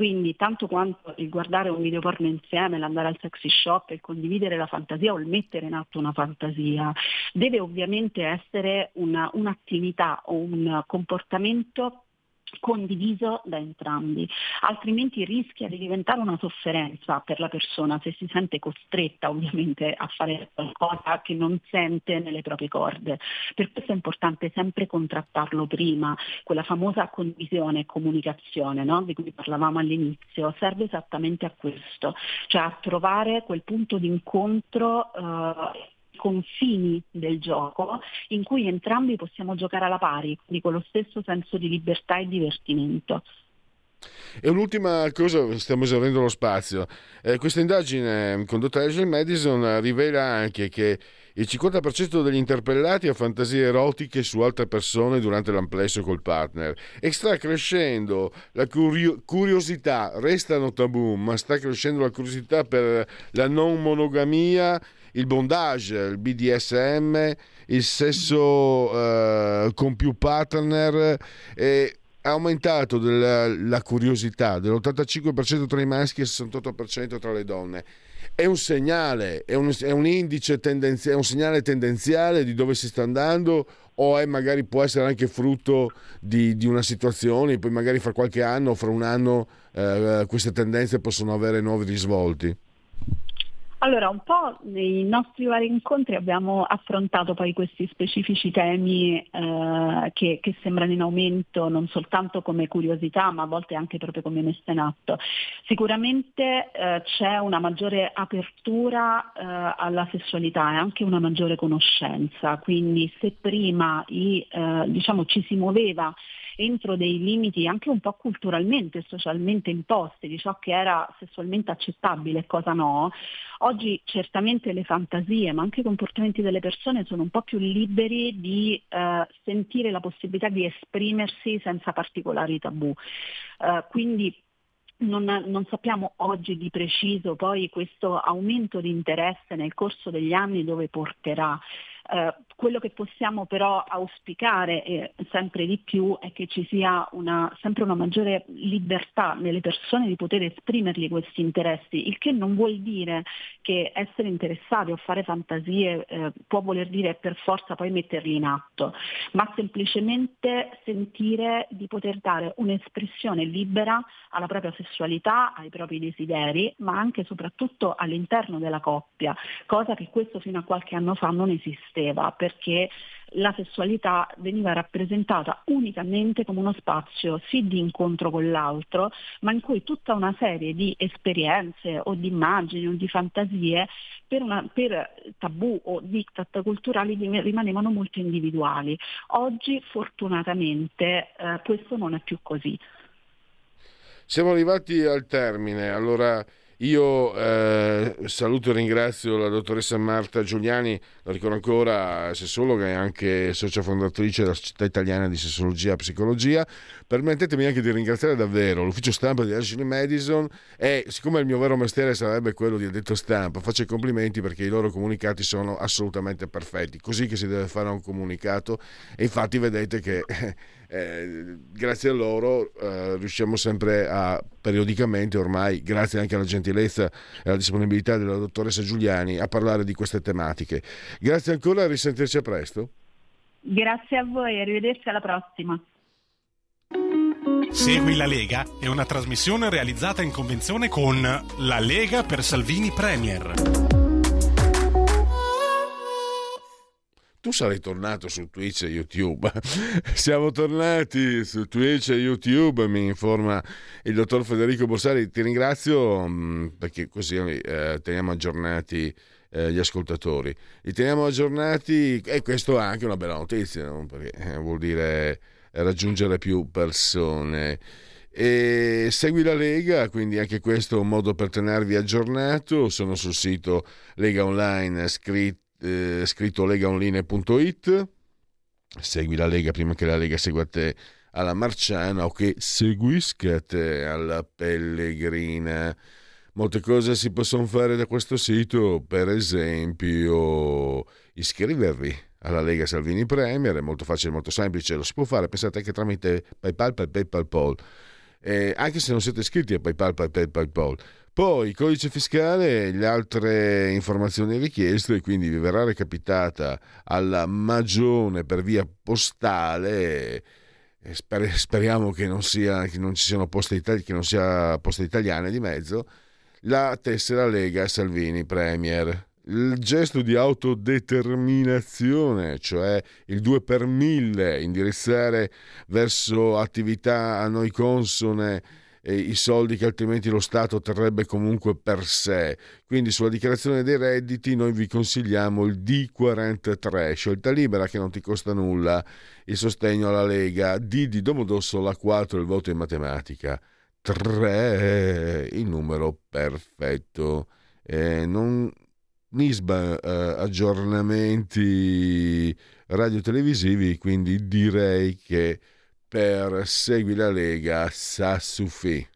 Quindi tanto quanto il guardare un video porno insieme, l'andare al sexy shop, il condividere la fantasia o il mettere in atto una fantasia, deve ovviamente essere una, un'attività o un comportamento condiviso da entrambi, altrimenti rischia di diventare una sofferenza per la persona se si sente costretta ovviamente a fare qualcosa che non sente nelle proprie corde. Per questo è importante sempre contrattarlo prima, quella famosa condivisione e comunicazione no? di cui parlavamo all'inizio, serve esattamente a questo, cioè a trovare quel punto di incontro eh, confini del gioco in cui entrambi possiamo giocare alla pari, quindi con lo stesso senso di libertà e divertimento. E un'ultima cosa, stiamo esaurendo lo spazio. Eh, questa indagine condotta da Angel Madison rivela anche che il 50% degli interpellati ha fantasie erotiche su altre persone durante l'amplesso col partner e sta crescendo la curio- curiosità, restano tabù, ma sta crescendo la curiosità per la non monogamia il bondage, il BDSM, il sesso uh, con più partner. E è aumentato della, la curiosità dell'85% tra i maschi e il 68% tra le donne. È un segnale, è un, è un indice tendenziale, è un segnale tendenziale di dove si sta andando o è magari può essere anche frutto di, di una situazione, poi magari fra qualche anno o fra un anno eh, queste tendenze possono avere nuovi risvolti? Allora, un po' nei nostri vari incontri abbiamo affrontato poi questi specifici temi eh, che, che, sembrano in aumento non soltanto come curiosità, ma a volte anche proprio come messa in atto. Sicuramente eh, c'è una maggiore apertura eh, alla sessualità e anche una maggiore conoscenza, quindi se prima i, eh, diciamo, ci si muoveva entro dei limiti anche un po' culturalmente e socialmente imposti di ciò che era sessualmente accettabile e cosa no, oggi certamente le fantasie ma anche i comportamenti delle persone sono un po' più liberi di eh, sentire la possibilità di esprimersi senza particolari tabù. Eh, quindi non, non, sappiamo oggi di preciso poi questo aumento di interesse nel corso degli anni dove porterà. Eh, quello che possiamo però auspicare eh, sempre di più è che ci sia una, sempre una maggiore libertà nelle persone di poter esprimergli questi interessi, il che non vuol dire che essere interessati o fare fantasie eh, può voler dire per forza poi metterli in atto, ma semplicemente sentire di poter dare un'espressione libera alla propria sessualità, ai propri desideri, ma anche e soprattutto all'interno della coppia, cosa che questo fino a qualche anno fa non esisteva perché la sessualità veniva rappresentata unicamente come uno spazio sì di incontro con l'altro, ma in cui tutta una serie di esperienze o di immagini o di fantasie per, una, per tabù o diktat culturali rimanevano molto individuali. Oggi fortunatamente eh, questo non è più così. Siamo arrivati al termine, allora io eh, saluto e ringrazio la dottoressa Marta Giuliani, la ricordo ancora, sessologa e anche socia fondatrice della Società Italiana di Sessologia e Psicologia. Permettetemi anche di ringraziare davvero l'ufficio stampa di Ashley Madison e siccome il mio vero mestiere sarebbe quello di addetto stampa, faccio i complimenti perché i loro comunicati sono assolutamente perfetti, così che si deve fare un comunicato e infatti vedete che... Eh, grazie a loro eh, riusciamo sempre a periodicamente ormai, grazie anche alla gentilezza e alla disponibilità della dottoressa Giuliani, a parlare di queste tematiche. Grazie ancora, a risentirci a presto. Grazie a voi, arrivederci alla prossima. Segui la Lega è una trasmissione realizzata in convenzione con La Lega per Salvini Premier. Tu sarai tornato su Twitch e YouTube. (laughs) Siamo tornati su Twitch e YouTube, mi informa il dottor Federico Borsari. Ti ringrazio mm, perché così eh, teniamo aggiornati eh, gli ascoltatori. Li teniamo aggiornati e questo è anche una bella notizia, no? perché eh, vuol dire raggiungere più persone. E segui la Lega, quindi anche questo è un modo per tenervi aggiornato. Sono sul sito Lega Online scritto eh, scritto legaonline.it segui la Lega prima che la Lega segua te alla Marciana o che seguisca te alla Pellegrina. Molte cose si possono fare da questo sito, per esempio iscrivervi alla Lega Salvini Premier, è molto facile, molto semplice, lo si può fare, pensate anche tramite PayPal, PayPal, PayPal, eh, anche se non siete iscritti a PayPal, PayPal, PayPal. Poi codice fiscale e le altre informazioni richieste, quindi vi verrà recapitata alla magione per via postale. Sper- speriamo che non, sia, che non ci siano poste, itali- che non sia poste italiane di mezzo. La tessera Lega Salvini Premier. Il gesto di autodeterminazione, cioè il 2 per 1000, indirizzare verso attività a noi consone eh, i soldi che altrimenti lo Stato terrebbe comunque per sé. Quindi sulla dichiarazione dei redditi noi vi consigliamo il D43, scelta libera che non ti costa nulla, il sostegno alla Lega, D di Domodossola 4 il voto in matematica, 3 il numero perfetto. Eh, non, Nisba eh, aggiornamenti radio-televisivi, quindi direi che per Segui la Lega sa suffi.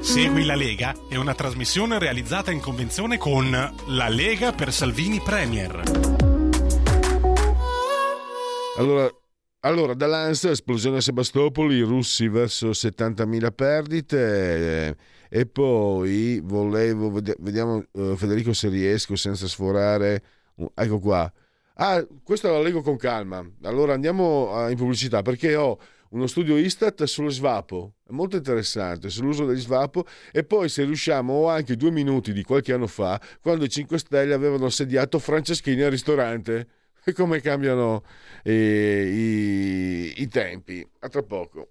Segui la Lega è una trasmissione realizzata in convenzione con La Lega per Salvini Premier. Allora, allora dall'ANSA, esplosione a Sebastopoli, i russi verso 70.000 perdite eh, e poi volevo, vediamo uh, Federico se riesco senza sforare, ecco qua, Ah, questo la leggo con calma. Allora andiamo in pubblicità perché ho uno studio Istat sullo svapo, è molto interessante, sull'uso degli svapo e poi se riusciamo ho anche due minuti di qualche anno fa quando i 5 Stelle avevano assediato Franceschini al ristorante e come cambiano eh, i, i tempi. A tra poco.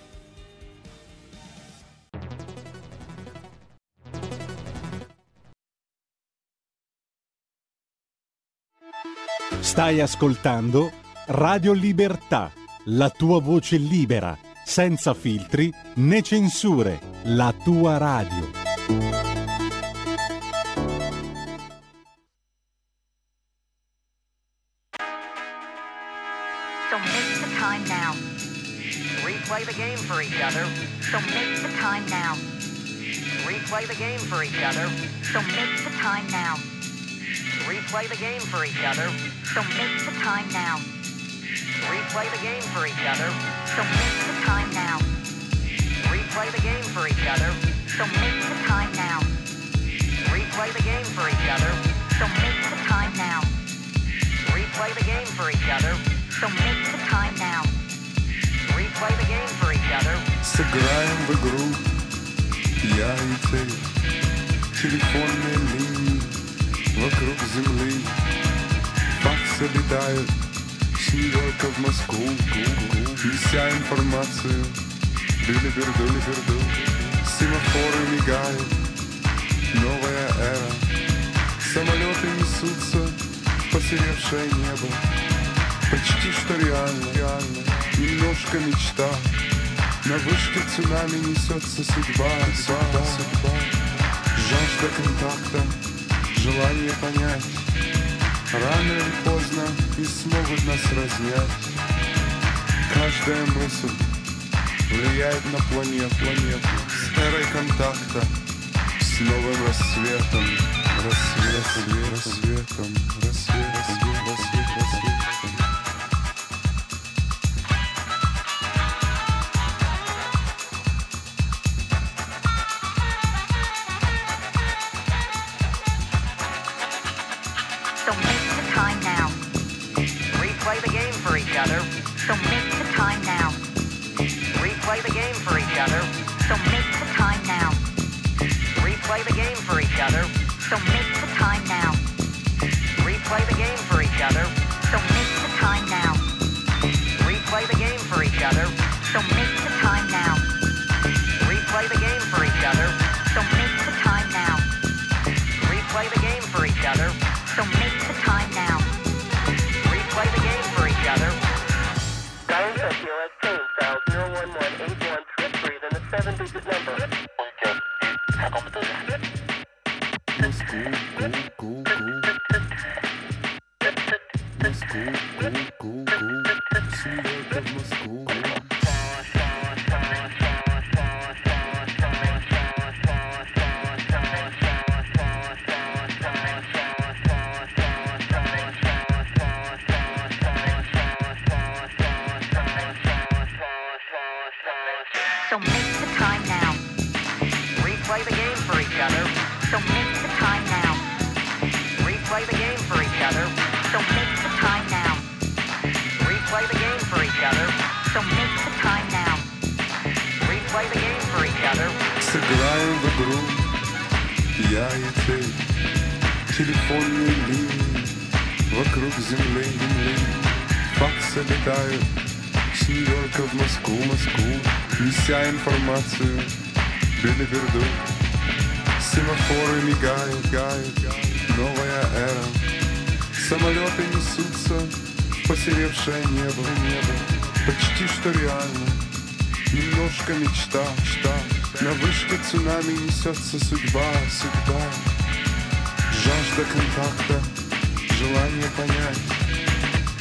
Stai ascoltando Radio Libertà, la tua voce libera, senza filtri né censure, la tua radio. So make the time now. Replay the game for each other. So make the time now. Replay the game for each other. So make the time now. Replay the game for each other. So make the time now. Replay the game for each other. So make the time now. Replay the game for each other. So make the time now. Replay the game for each other. So make the time now. Replay the game for each other. So make the time now. Replay the game for each other. Сыграем в игру Я и ты Телефонные линии Вокруг земли. Факсы летают С Нью-Йорка в Москву. Неся информацию Билиберду, либерду Семафоры мигают Новая эра. Самолеты несутся в Посеревшее небо. Почти что реально, реально. Немножко мечта. На вышке цунами несется судьба, судьба, судьба. Жажда контакта, желание понять. Рано или поздно и смогут нас разнять. Каждая мысль влияет на планету, планету С эрой контакта, с новым рассветом Рассветом, рассветом, рассветом, рассветом, Replay the game for each other. So make the time now. Replay the game for each other. So make god, god, god. Неся информацию Билиберду Семафоры мигают, гают. Новая эра. Самолеты несутся в Посеревшее небо, небо. Почти что реально. Немножко мечта, мечта. На вышке цунами несется судьба, судьба. Жажда контакта, желание понять.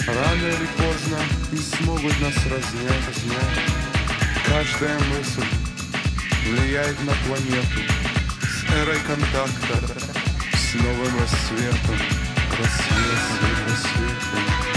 Рано или поздно не смогут нас разнять, разнять Каждая мысль влияет на планету. С эрой контакта, с новым рассветом Рассвет, рассвет, рассветом,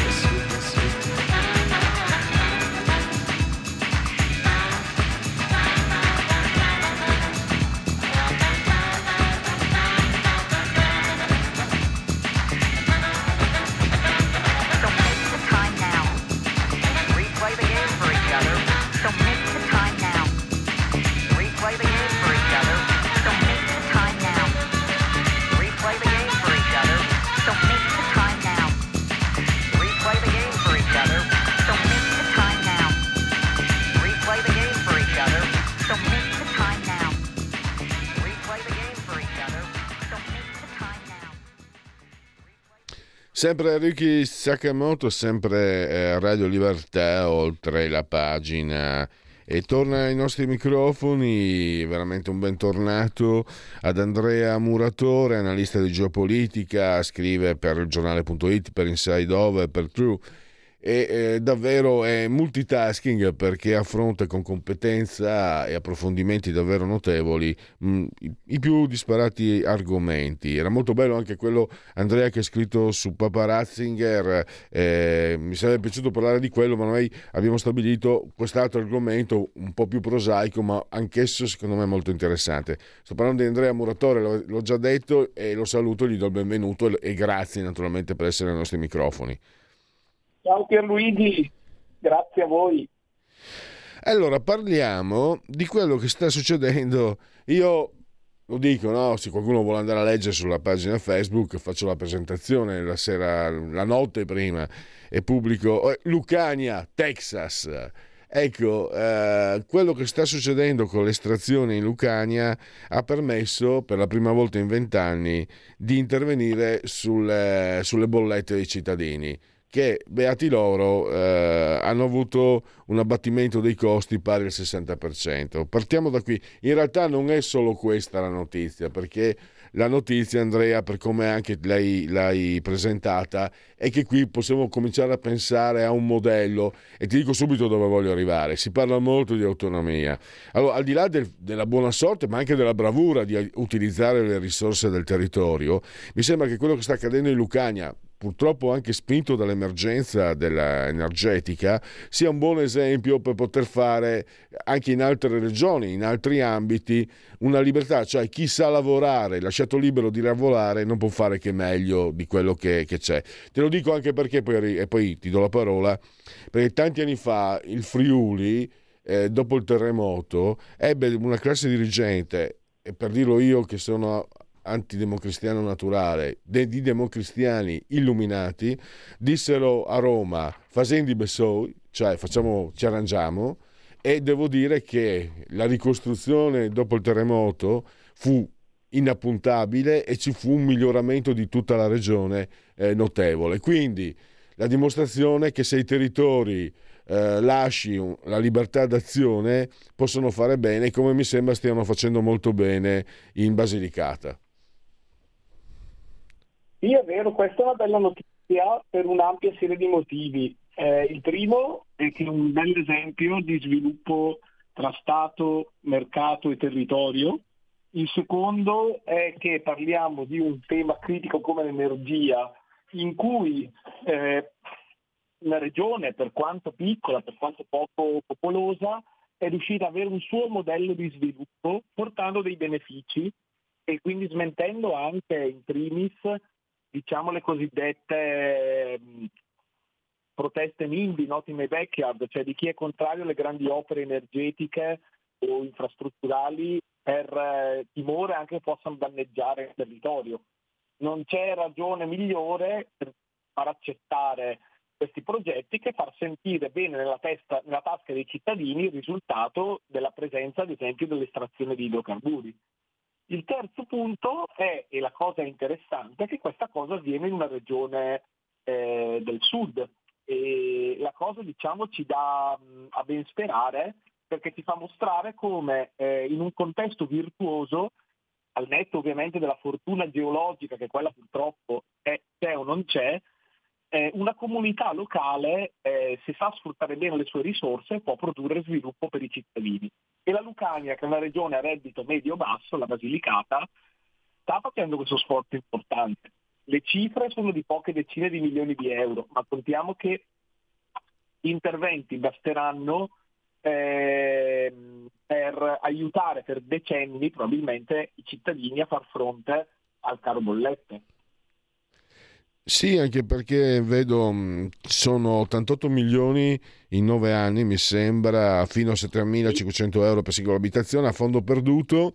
Sempre Ricky Sakamoto, sempre eh, Radio Libertà, oltre la pagina. E torna ai nostri microfoni, veramente un bentornato ad Andrea Muratore, analista di geopolitica, scrive per il giornale.it, per Inside Over, per True e eh, davvero è multitasking perché affronta con competenza e approfondimenti davvero notevoli mh, i, i, più disparati argomenti. Era molto bello anche quello Andrea che ha scritto su Papa Ratzinger, eh, mi sarebbe piaciuto parlare di quello, ma noi abbiamo stabilito quest'altro argomento un po' più prosaico, ma anch'esso secondo me molto interessante. Sto parlando di Andrea Muratore, l'ho, già detto e lo saluto, gli do il benvenuto e grazie naturalmente per essere ai nostri microfoni. Ciao Pierluigi, grazie a voi. Allora, parliamo di quello che sta succedendo. Io lo dico, no? Se qualcuno vuole andare a leggere sulla pagina Facebook, faccio la presentazione la sera, la notte prima e pubblico eh, Lucania, Texas. Ecco, eh, quello che sta succedendo con l'estrazione in Lucania ha permesso per la prima volta in vent'anni di intervenire sulle, sulle bollette dei cittadini che beati loro eh, hanno avuto un abbattimento dei costi pari al 60%. Partiamo da qui. In realtà non è solo questa la notizia, perché la notizia, Andrea, per come anche lei l'hai presentata, è che qui possiamo cominciare a pensare a un modello e ti dico subito dove voglio arrivare. Si parla molto di autonomia. Allora, al di là del, della buona sorte, ma anche della bravura di utilizzare le risorse del territorio, mi sembra che quello che sta accadendo in Lucania, purtroppo anche spinto dall'emergenza energetica, sia un buon esempio per poter fare anche in altre regioni, in altri ambiti, una libertà, cioè chi sa lavorare, lasciato libero di lavorare, non può fare che meglio di quello che, che c'è. Te lo dico anche perché, poi, e poi ti do la parola, perché tanti anni fa il Friuli, eh, dopo il terremoto, ebbe una classe dirigente, e per dirlo io che sono antidemocristiano naturale de, di democristiani illuminati dissero a Roma facendi Bessoi, cioè facciamo, ci arrangiamo e devo dire che la ricostruzione dopo il terremoto fu inappuntabile e ci fu un miglioramento di tutta la regione eh, notevole. Quindi la dimostrazione che se i territori eh, lasci la libertà d'azione possono fare bene, come mi sembra stiano facendo molto bene in Basilicata. Sì, è vero, questa è una bella notizia per un'ampia serie di motivi. Eh, il primo è che è un bel esempio di sviluppo tra Stato, mercato e territorio. Il secondo è che parliamo di un tema critico come l'energia, in cui eh, una regione, per quanto piccola, per quanto poco popolosa, è riuscita ad avere un suo modello di sviluppo, portando dei benefici e quindi smentendo anche in primis diciamo le cosiddette proteste NIMBY, my backyard, cioè di chi è contrario alle grandi opere energetiche o infrastrutturali per eh, timore anche che possano danneggiare il territorio. Non c'è ragione migliore per far accettare questi progetti che far sentire bene nella, testa, nella tasca dei cittadini il risultato della presenza, ad esempio, dell'estrazione di idrocarburi. Il terzo punto è, e la cosa interessante, che questa cosa avviene in una regione eh, del sud. E la cosa diciamo ci dà mh, a ben sperare perché ci fa mostrare come eh, in un contesto virtuoso, al netto ovviamente della fortuna geologica che quella purtroppo è, c'è o non c'è, eh, una comunità locale, eh, se sa sfruttare bene le sue risorse, può produrre sviluppo per i cittadini. E la Lucania, che è una regione a reddito medio-basso, la Basilicata, sta facendo questo sforzo importante. Le cifre sono di poche decine di milioni di euro, ma contiamo che gli interventi basteranno eh, per aiutare per decenni probabilmente i cittadini a far fronte al caro bollette. Sì, anche perché vedo sono 88 milioni in 9 anni, mi sembra, fino a 7.500 euro per singola abitazione a fondo perduto.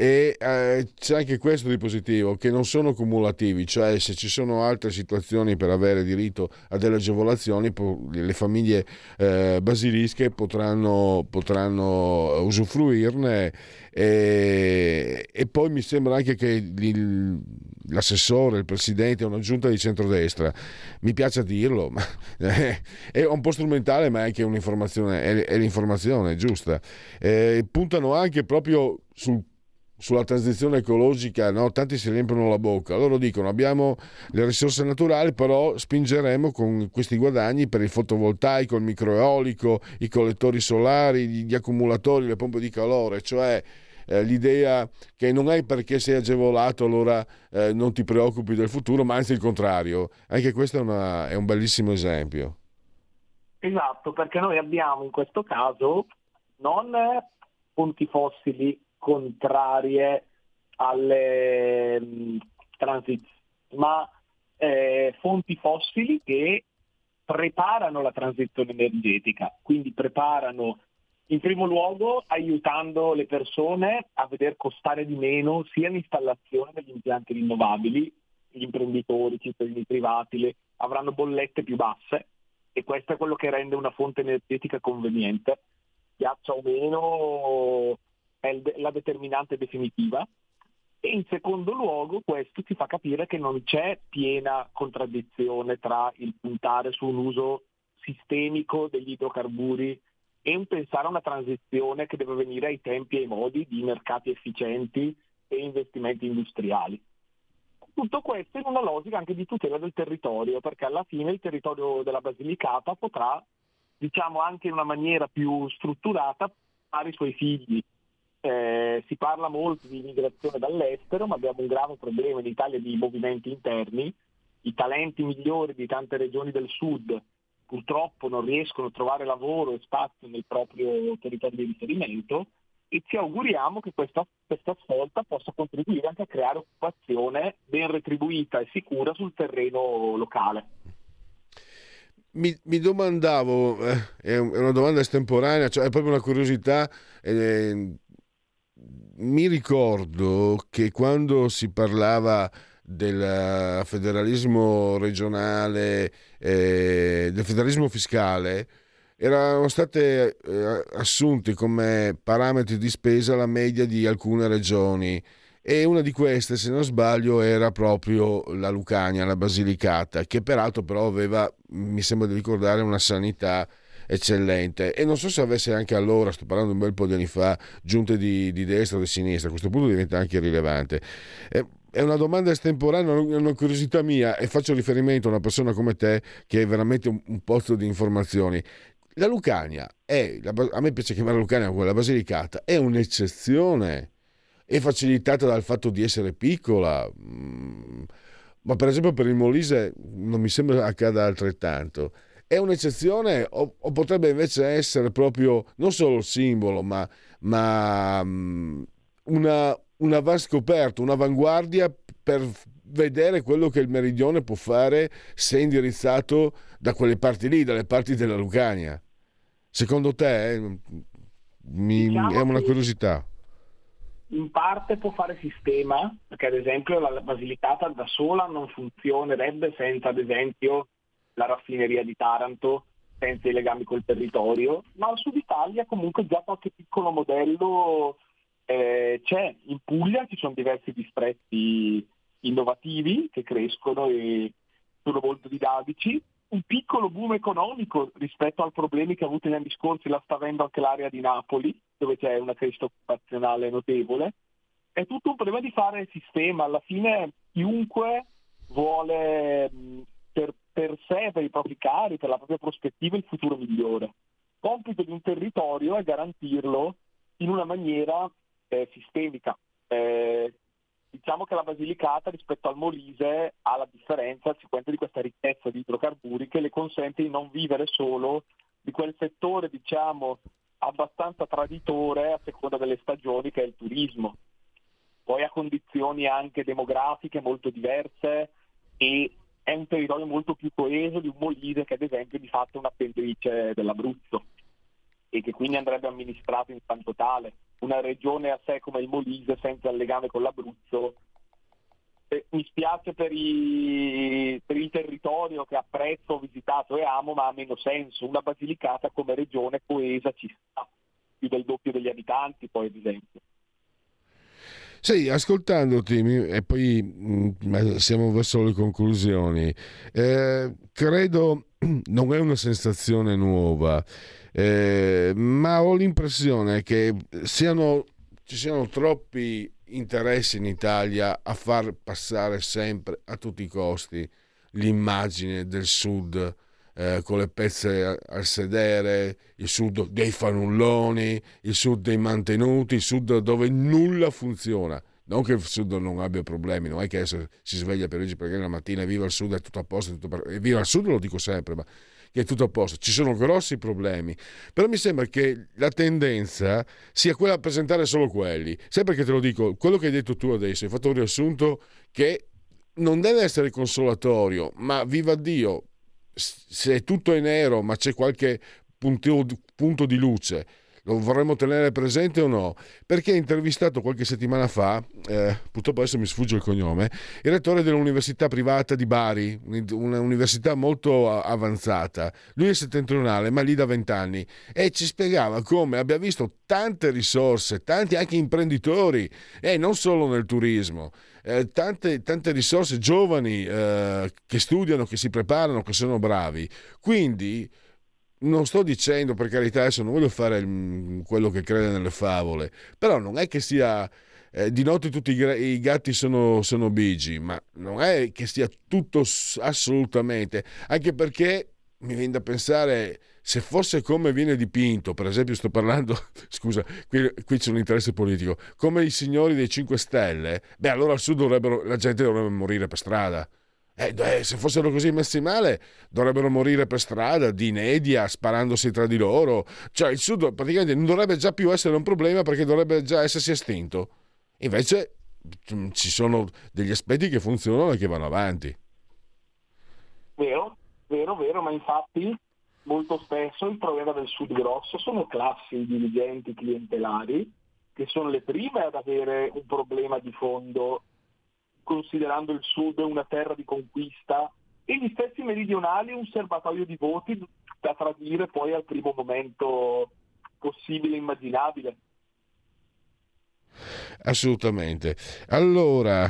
E eh, c'è anche questo di positivo, che non sono cumulativi, cioè se ci sono altre situazioni per avere diritto a delle agevolazioni, le famiglie eh, basilische potranno, potranno usufruirne. E, e, poi mi sembra anche che il, l'assessore, il presidente, una giunta di centrodestra, mi piace dirlo, ma (laughs) è un po' strumentale ma è anche un'informazione, è, è l'informazione giusta. Eh, puntano anche proprio sul sulla transizione ecologica, no? tanti si riempiono la bocca. Loro dicono abbiamo le risorse naturali, però spingeremo con questi guadagni per il fotovoltaico, il microeolico, i collettori solari, gli accumulatori, le pompe di calore, cioè eh, l'idea che non è perché sei agevolato allora eh, non ti preoccupi del futuro, ma anzi il contrario. Anche questo è, una, è un bellissimo esempio. Esatto, perché noi abbiamo in questo caso non fonti fossili contrarie alle mh, transizioni, ma eh, fonti fossili che preparano la transizione energetica, quindi preparano in primo luogo aiutando le persone a veder costare di meno sia l'installazione degli impianti rinnovabili, gli imprenditori, i cittadini privati le, avranno bollette più basse e questo è quello che rende una fonte energetica conveniente, piaccia o meno è la determinante definitiva. E in secondo luogo questo ci fa capire che non c'è piena contraddizione tra il puntare su un uso sistemico degli idrocarburi e un pensare a una transizione che deve venire ai tempi e ai modi di mercati efficienti e investimenti industriali. Tutto questo in una logica anche di tutela del territorio, perché alla fine il territorio della Basilicata potrà, diciamo anche in una maniera più strutturata, fare i suoi figli. Eh, si parla molto di immigrazione dall'estero, ma abbiamo un grave problema in Italia di movimenti interni. I talenti migliori di tante regioni del sud purtroppo non riescono a trovare lavoro e spazio nel proprio territorio di riferimento e ci auguriamo che questa, questa svolta possa contribuire anche a creare occupazione ben retribuita e sicura sul terreno locale. Mi, mi domandavo, eh, è una domanda estemporanea, cioè è proprio una curiosità, eh, mi ricordo che quando si parlava del federalismo regionale, eh, del federalismo fiscale, erano state eh, assunti come parametri di spesa la media di alcune regioni e una di queste, se non sbaglio, era proprio la Lucania, la Basilicata, che peraltro però aveva, mi sembra di ricordare, una sanità eccellente e non so se avesse anche allora, sto parlando un bel po' di anni fa, giunte di, di destra o di sinistra, a questo punto diventa anche rilevante. Eh, è una domanda estemporanea, una curiosità mia e faccio riferimento a una persona come te che è veramente un, un pozzo di informazioni. La Lucania è, a me piace chiamare Lucania come la Basilicata, è un'eccezione, è facilitata dal fatto di essere piccola, mm, ma per esempio per il Molise non mi sembra accada altrettanto. È un'eccezione o, o potrebbe invece essere proprio non solo il simbolo, ma, ma mm, una, una va scoperta, un'avanguardia per vedere quello che il meridione può fare se indirizzato da quelle parti lì, dalle parti della Lucania. Secondo te eh, mi, diciamo è una curiosità. In parte può fare sistema, perché ad esempio la Basilicata da sola non funzionerebbe senza ad esempio la raffineria di Taranto, senza i legami col territorio, ma al sud Italia comunque già qualche piccolo modello eh, c'è in Puglia, ci sono diversi distretti innovativi che crescono e sono molto dinamici. Un piccolo boom economico rispetto ai problemi che ha avuto negli anni scorsi la sta avendo anche l'area di Napoli, dove c'è una crescita occupazionale notevole. È tutto un problema di fare sistema. Alla fine chiunque vuole per, per sé, per i propri cari, per la propria prospettiva, il futuro migliore. Il compito di un territorio è garantirlo in una maniera eh, sistemica. Eh, diciamo che la Basilicata rispetto al Molise ha la differenza sicuramente di questa ricchezza di idrocarburi che le consente di non vivere solo di quel settore diciamo abbastanza traditore a seconda delle stagioni che è il turismo. Poi ha condizioni anche demografiche molto diverse e è un territorio molto più coeso di un Molise che ad esempio di fatto è un'appendice dell'Abruzzo e che quindi andrebbe amministrato in quanto tale. Una regione a sé come il Molise senza il legame con l'Abruzzo eh, mi spiace per, i, per, il territorio che apprezzo, ho visitato e amo, ma ha meno senso. Una Basilicata come regione coesa ci sta, più del doppio degli abitanti poi ad esempio. Sì, ascoltandoti e poi mh, siamo verso le conclusioni, eh, credo (clears throat) non è una sensazione nuova, eh, ma ho l'impressione che siano, ci siano troppi interessi in Italia a far passare sempre a tutti i costi l'immagine del sud eh, con le pezze al sedere, il sud dei fanulloni, il sud dei mantenuti, il sud dove nulla funziona. Non che il sud non abbia problemi, non è che adesso si sveglia per oggi perché la mattina viva il sud è tutto a posto, tutto per... viva il sud lo dico sempre, ma che è tutto a posto. Ci sono grossi problemi, però mi sembra che la tendenza sia quella a presentare solo quelli. Sai perché te lo dico? Quello che hai detto tu adesso, hai fatto un riassunto che non deve essere consolatorio, ma viva Dio, se tutto è nero ma c'è qualche punto di luce, lo vorremmo tenere presente o no? Perché intervistato qualche settimana fa, eh, purtroppo adesso mi sfugge il cognome, il rettore dell'università privata di Bari, un'università molto avanzata. Lui è settentrionale, ma lì da vent'anni, e ci spiegava come abbia visto tante risorse, tanti anche imprenditori, e non solo nel turismo. Eh, tante, tante, risorse giovani eh, che studiano, che si preparano, che sono bravi. Quindi non sto dicendo per carità, adesso non voglio fare il, quello che crede nelle favole, però non è che sia eh, di notte tutti i, gatti sono, sono, bigi, ma non è che sia tutto assolutamente, anche perché mi viene da pensare se fosse come viene dipinto, per esempio sto parlando, (laughs) scusa, qui, qui c'è un interesse politico, come i signori dei 5 Stelle, beh allora al sud la gente dovrebbe morire per strada eh, eh, se fossero così messi male, dovrebbero morire per strada, di inedia, sparandosi tra di loro. Cioè, il Sud praticamente non dovrebbe già più essere un problema perché dovrebbe già essersi estinto. Invece mm, ci sono degli aspetti che funzionano e che vanno avanti. Vero, vero, vero, ma infatti molto spesso il problema del Sud grosso sono classi dirigenti clientelari che sono le prime ad avere un problema di fondo considerando il Sud una terra di conquista, e gli stessi meridionali un serbatoio di voti da tradire poi al primo momento possibile e immaginabile. Assolutamente. Allora,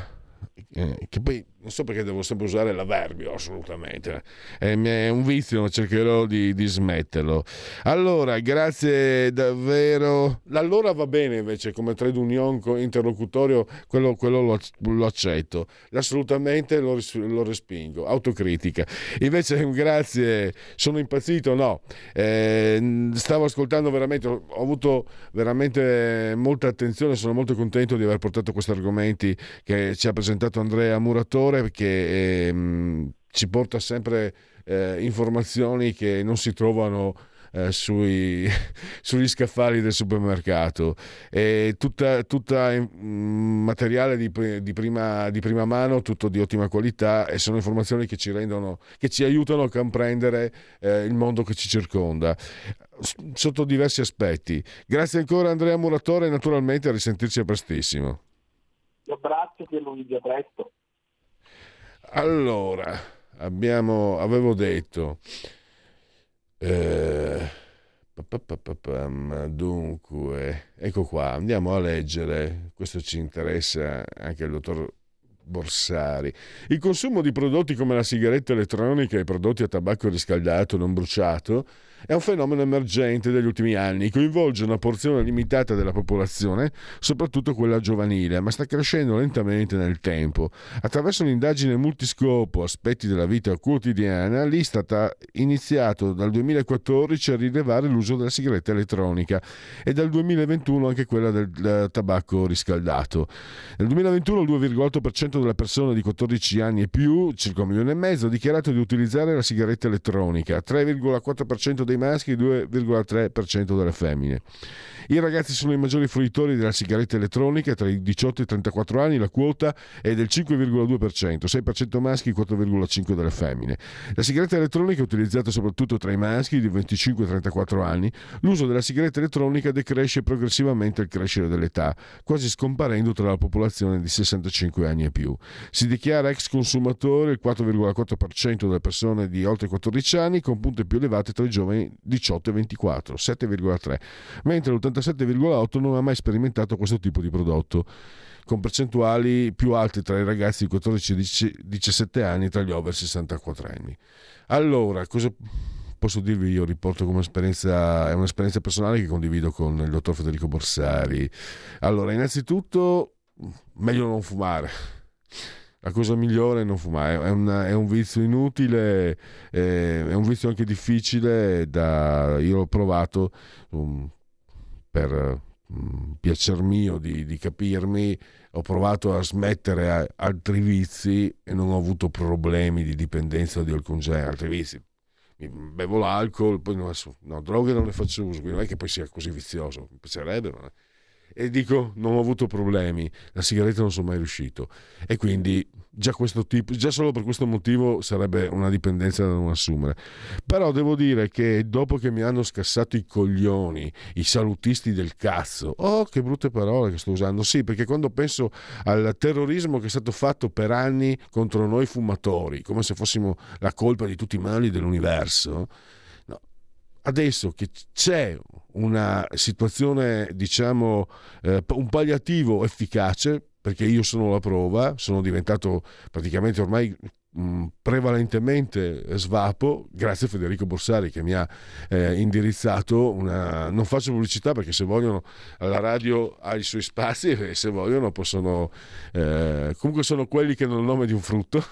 eh, che poi non so perché devo sempre usare l'avverbio, assolutamente. È, un vizio, cercherò di, di, smetterlo. Allora, grazie davvero. L'allora va bene invece come trade union interlocutorio, quello, quello lo, lo, accetto. Assolutamente lo, lo, respingo. Autocritica. Invece, (laughs) grazie, sono impazzito? No. Eh, stavo ascoltando veramente, ho avuto veramente molta attenzione, sono molto contento di aver portato questi argomenti che ci ha presentato Andrea Muratore perché ehm, ci porta sempre eh, informazioni che non si trovano eh, sui, (laughs) sugli scaffali del supermercato. E tutta, tutta mm, materiale di, di, prima, di, prima, mano, tutto di ottima qualità e sono informazioni che ci, rendono, che ci aiutano a comprendere eh, il mondo che ci circonda sotto diversi aspetti. Grazie ancora Andrea Muratore e naturalmente a risentirci prestissimo. Grazie Pierluigi, a presto. Allora, abbiamo, avevo detto, eh, dunque, ecco qua, andiamo a leggere, questo ci interessa anche il dottor Borsari. Il consumo di prodotti come la sigaretta elettronica e i prodotti a tabacco riscaldato non bruciato è un fenomeno emergente degli ultimi anni, coinvolge una porzione limitata della popolazione, soprattutto quella giovanile, ma sta crescendo lentamente nel tempo. Attraverso un'indagine multiscopo Aspetti della vita quotidiana, l'Istat ha iniziato dal 2014 a rilevare l'uso della sigaretta elettronica e dal 2021 anche quella del, tabacco riscaldato. Nel 2021 il 2,8% delle persone di 14 anni e più, circa un milione e mezzo, ha dichiarato di utilizzare la sigaretta elettronica, 3,4% dei maschi e 2,3% delle femmine. I ragazzi sono i maggiori fruitori della sigaretta elettronica, tra i 18 e i 34 anni la quota è del 5,2%, 6% maschi e 4,5% delle femmine. La sigaretta elettronica è utilizzata soprattutto tra i maschi di 25 e 34 anni. L'uso della sigaretta elettronica decresce progressivamente al crescere dell'età, quasi scomparendo tra la popolazione di 65 anni e più. Si dichiara ex consumatore il 4,4% delle persone di oltre 14 anni, con punte più elevate tra i giovani 18 e 24, 7,3, mentre l'87,8 non ha mai sperimentato questo tipo di prodotto con percentuali più alte tra i ragazzi di 14 e 17 anni tra gli over 64 anni. Allora, cosa posso dirvi io? Riporto come esperienza, è un'esperienza personale che condivido con il dottor Federico Borsari. Allora, innanzitutto, meglio non fumare. La cosa migliore è non fumare, è, una, è un vizio inutile, è, un vizio anche difficile, da, io l'ho provato per um, piacer mio di, di capirmi, ho provato a smettere altri vizi e non ho avuto problemi di dipendenza di alcun genere, altri vizi. Bevo l'alcol, poi no, no, droghe non ne faccio uso, quindi non è che poi sia così vizioso, mi piacerebbe, ma e dico non ho avuto problemi, la sigaretta non sono mai riuscito e quindi già, tipo, già solo per questo motivo sarebbe una dipendenza da non assumere. Però devo dire che dopo che mi hanno scassato i coglioni, i salutisti del cazzo, oh che brutte parole che sto usando, sì perché quando penso al terrorismo che è stato fatto per anni contro noi fumatori, come se fossimo la colpa di tutti i mali dell'universo, adesso che c'è una situazione, diciamo, eh, un palliativo efficace, perché io sono la prova, sono diventato praticamente ormai mh, prevalentemente svapo, grazie a Federico Borsari che mi ha eh, indirizzato una... non faccio pubblicità perché se vogliono la radio ha i suoi spazi e se vogliono possono... Eh, comunque sono quelli che hanno il nome di un frutto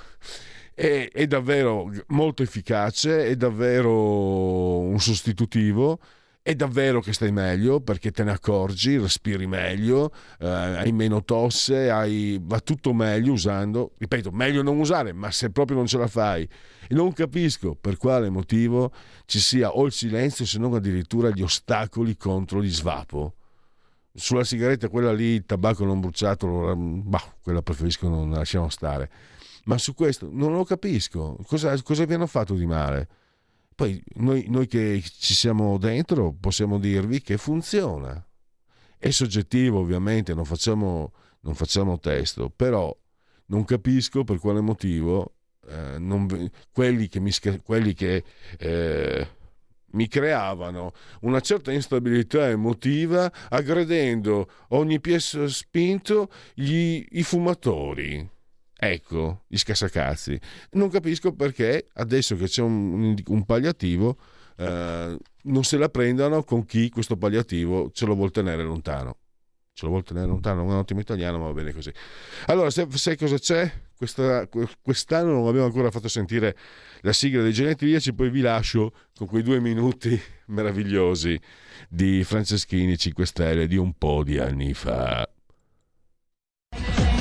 è, (laughs) è davvero molto efficace, è davvero un sostitutivo è davvero che stai meglio perché te ne accorgi, respiri meglio, eh, hai meno tosse, hai, va tutto meglio usando, ripeto, meglio non usare, ma se proprio non ce la fai, non capisco per quale motivo ci sia o il silenzio se non addirittura gli ostacoli contro gli svapo. Sulla sigaretta, quella lì, il tabacco non bruciato, bah, quella preferisco non lasciamo stare ma su questo non lo capisco. Cosa, cosa vi hanno fatto di male? Poi noi, noi, che ci siamo dentro possiamo dirvi che funziona. È soggettivo ovviamente, non facciamo, non facciamo testo, però non capisco per quale motivo eh, non, quelli che, mi, quelli che eh, mi creavano una certa instabilità emotiva aggredendo ogni pièce spinto gli, i fumatori Ecco, gli scassacazzi. Non capisco perché adesso che c'è un, un palliativo eh, non se la prendano con chi questo palliativo ce lo vuol tenere lontano. Ce lo vuol tenere lontano, è un ottimo italiano, ma va bene così. Allora, sai cosa c'è? Questa, quest'anno non abbiamo ancora fatto sentire la sigla dei genetriaci, poi vi lascio con quei due minuti meravigliosi di Franceschini 5 Stelle di un po' di anni fa.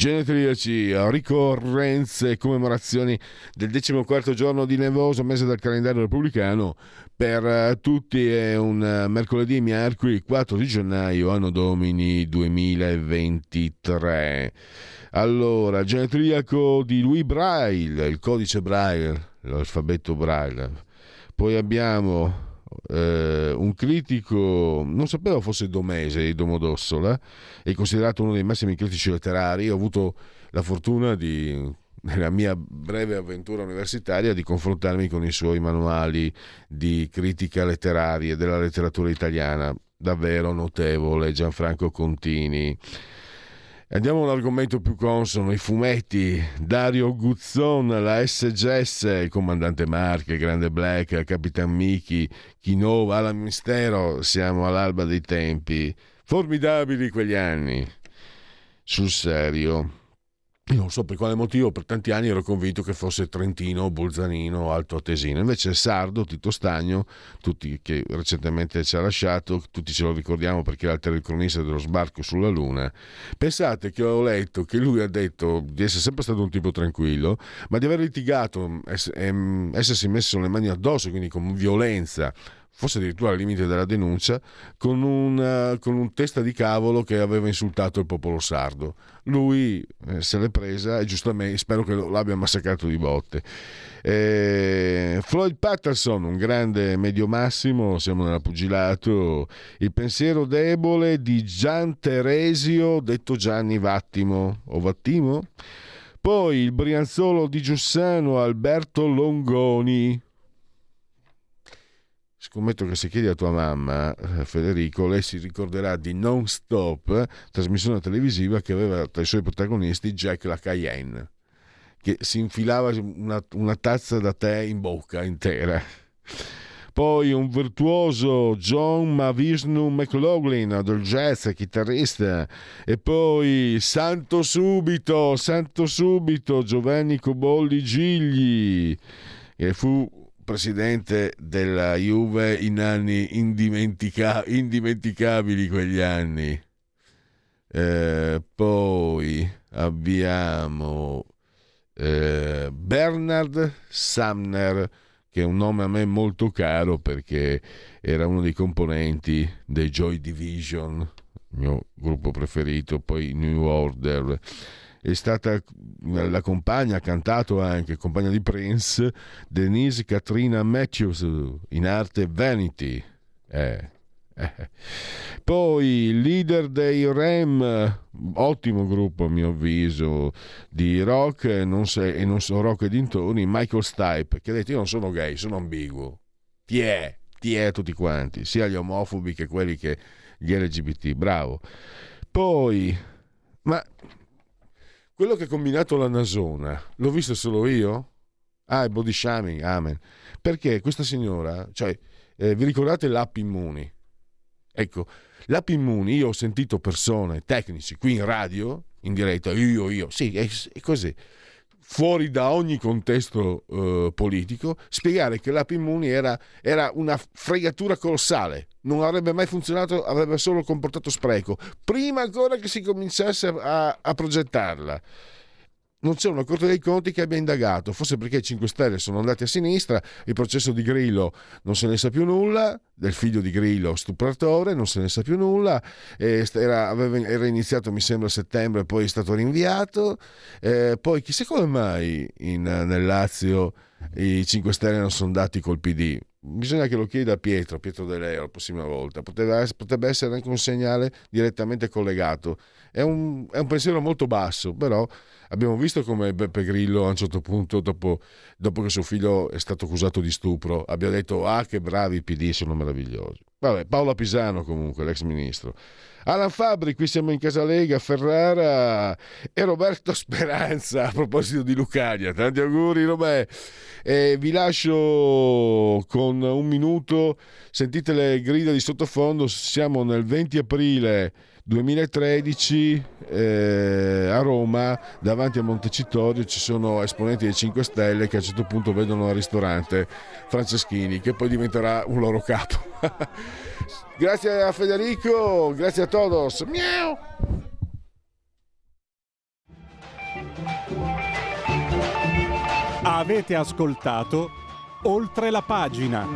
Genetriaci, ricorrenze e commemorazioni del 14 giorno di nevoso, mese del calendario repubblicano. Per eh, tutti è un eh, mercoledì, mercoledì 4 di gennaio, anno domini 2023. Allora, genetriaco di Louis Braille, il codice Braille, l'alfabeto Braille. Poi abbiamo eh, un critico, non sapevo fosse Domese di Domodossola, è considerato uno dei massimi critici letterari. Ho avuto la fortuna di, nella mia breve avventura universitaria di confrontarmi con i suoi manuali di critica letteraria della letteratura italiana, davvero notevole, Gianfranco Contini. Andiamo a un argomento più consono, i fumetti. Dario Guzzon, la SGS, il comandante Marche, Grande Black, Capitan Miki, Chinova, Alan Mistero, siamo all'alba dei tempi. Formidabili quegli anni. Sul serio. Non so per quale motivo, per tanti anni ero convinto che fosse Trentino, Bolzanino, Alto Atesino. Invece sardo, Tito Stagno, tutti, che recentemente ci ha lasciato, tutti ce lo ricordiamo perché era il telecronista dello sbarco sulla Luna. Pensate che ho letto che lui ha detto di essere sempre stato un tipo tranquillo, ma di aver litigato, ehm, essersi messo le mani addosso, quindi con violenza forse addirittura al limite della denuncia, con un, eh, con un testa di cavolo che aveva insultato il popolo sardo. Lui eh, se l'è presa e giustamente spero che l'abbia massacrato di botte. Eh, Floyd Patterson, un grande medio massimo, siamo nella pugilato. Il pensiero debole di Gian Teresio, detto Gianni Vattimo o Vattimo. Poi il Brianzolo di Giussano, Alberto Longoni. Scommetto che se chiedi a tua mamma, eh, Federico, lei si ricorderà di Non Stop, trasmissione televisiva che aveva tra i suoi protagonisti Jack la Cayenne, che si infilava una, una tazza da tè in bocca intera. Poi un virtuoso John Mavishnu McLaughlin del jazz, chitarrista. E poi Santo Subito, Santo Subito, Giovanni Cobolli Gigli, che fu presidente della Juve in anni indimentica- indimenticabili quegli anni. Eh, poi abbiamo eh, Bernard Sumner, che è un nome a me molto caro perché era uno dei componenti dei Joy Division, il mio gruppo preferito, poi New Order. È stata la compagna, ha cantato anche, compagna di Prince, Denise Katrina Matthews, in arte Vanity. Eh, eh. Poi leader dei Rem, ottimo gruppo a mio avviso, di rock non, se- e non so rock e dintorni, Michael Stipe, che ha detto io non sono gay, sono ambiguo. Ti è, ti è tutti quanti, sia gli omofobi che quelli che gli LGBT, bravo. Poi, ma quello che ha combinato la Nasona, l'ho visto solo io? Ah, il body shaming, amen. Perché questa signora, cioè, eh, vi ricordate l'app Immuni? Ecco, l'app Immuni, io ho sentito persone, tecnici, qui in radio, in diretta, io, io, sì, è, è così, fuori da ogni contesto eh, politico, spiegare che l'app Immuni era, era una fregatura colossale, non avrebbe mai funzionato, avrebbe solo comportato spreco, prima ancora che si cominciasse a, a progettarla non c'è una Corte dei Conti che abbia indagato, forse perché i 5 Stelle sono andati a sinistra, il processo di Grillo non se ne sa più nulla, del figlio di Grillo stupratore non se ne sa più nulla, era, aveva- era iniziato mi sembra a settembre, poi è stato rinviato, eh, poi chissà come mai in- nel Lazio i 5 Stelle non sono andati col PD. Bisogna che lo chieda a Pietro, Pietro De Leo la prossima volta, poteva potrebbe essere anche un segnale direttamente collegato. È un, è un pensiero molto basso, però abbiamo visto come Beppe Grillo a un certo punto, dopo, dopo che suo figlio è stato accusato di stupro, abbia detto ah che bravi i PD, sono meravigliosi. Vabbè, Paola Pisano comunque, l'ex ministro. Alan Fabri, qui siamo in Casalega, Ferrara e Roberto Speranza a proposito di Lucania. Tanti auguri Robè. E vi lascio con un minuto, sentite le grida di sottofondo, siamo nel 20 aprile 2013 eh, a Roma, davanti a Montecitorio ci sono esponenti dei 5 Stelle che a un certo punto vedono al ristorante Franceschini, che poi diventerà un loro capo. (laughs) grazie a Federico, grazie a todos. Miau! Avete ascoltato Oltre la pagina.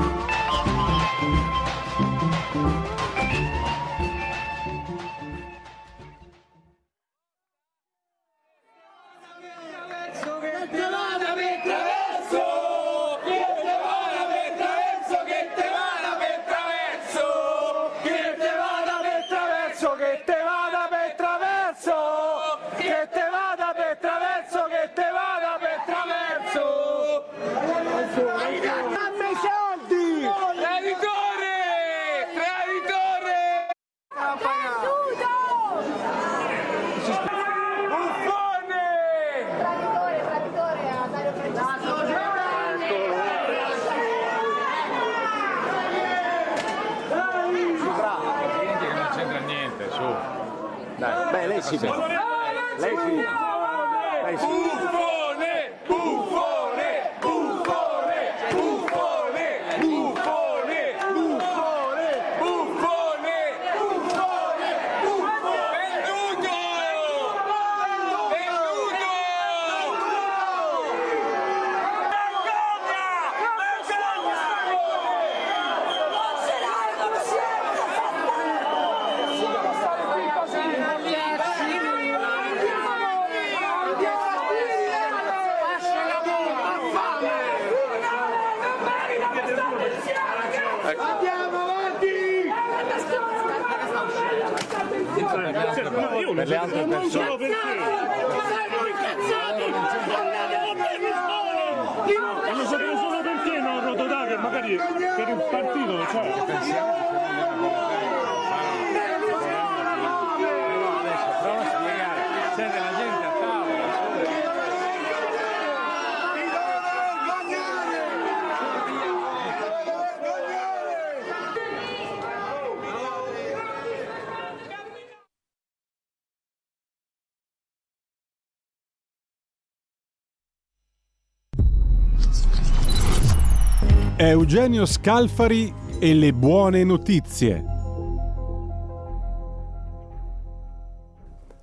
Eugenio Scalfari e le buone notizie.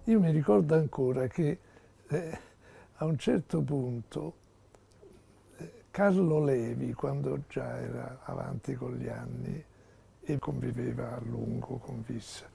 Io mi ricordo ancora che eh, a un certo punto eh, Carlo Levi, quando già era avanti con gli anni e conviveva a lungo con Vissa,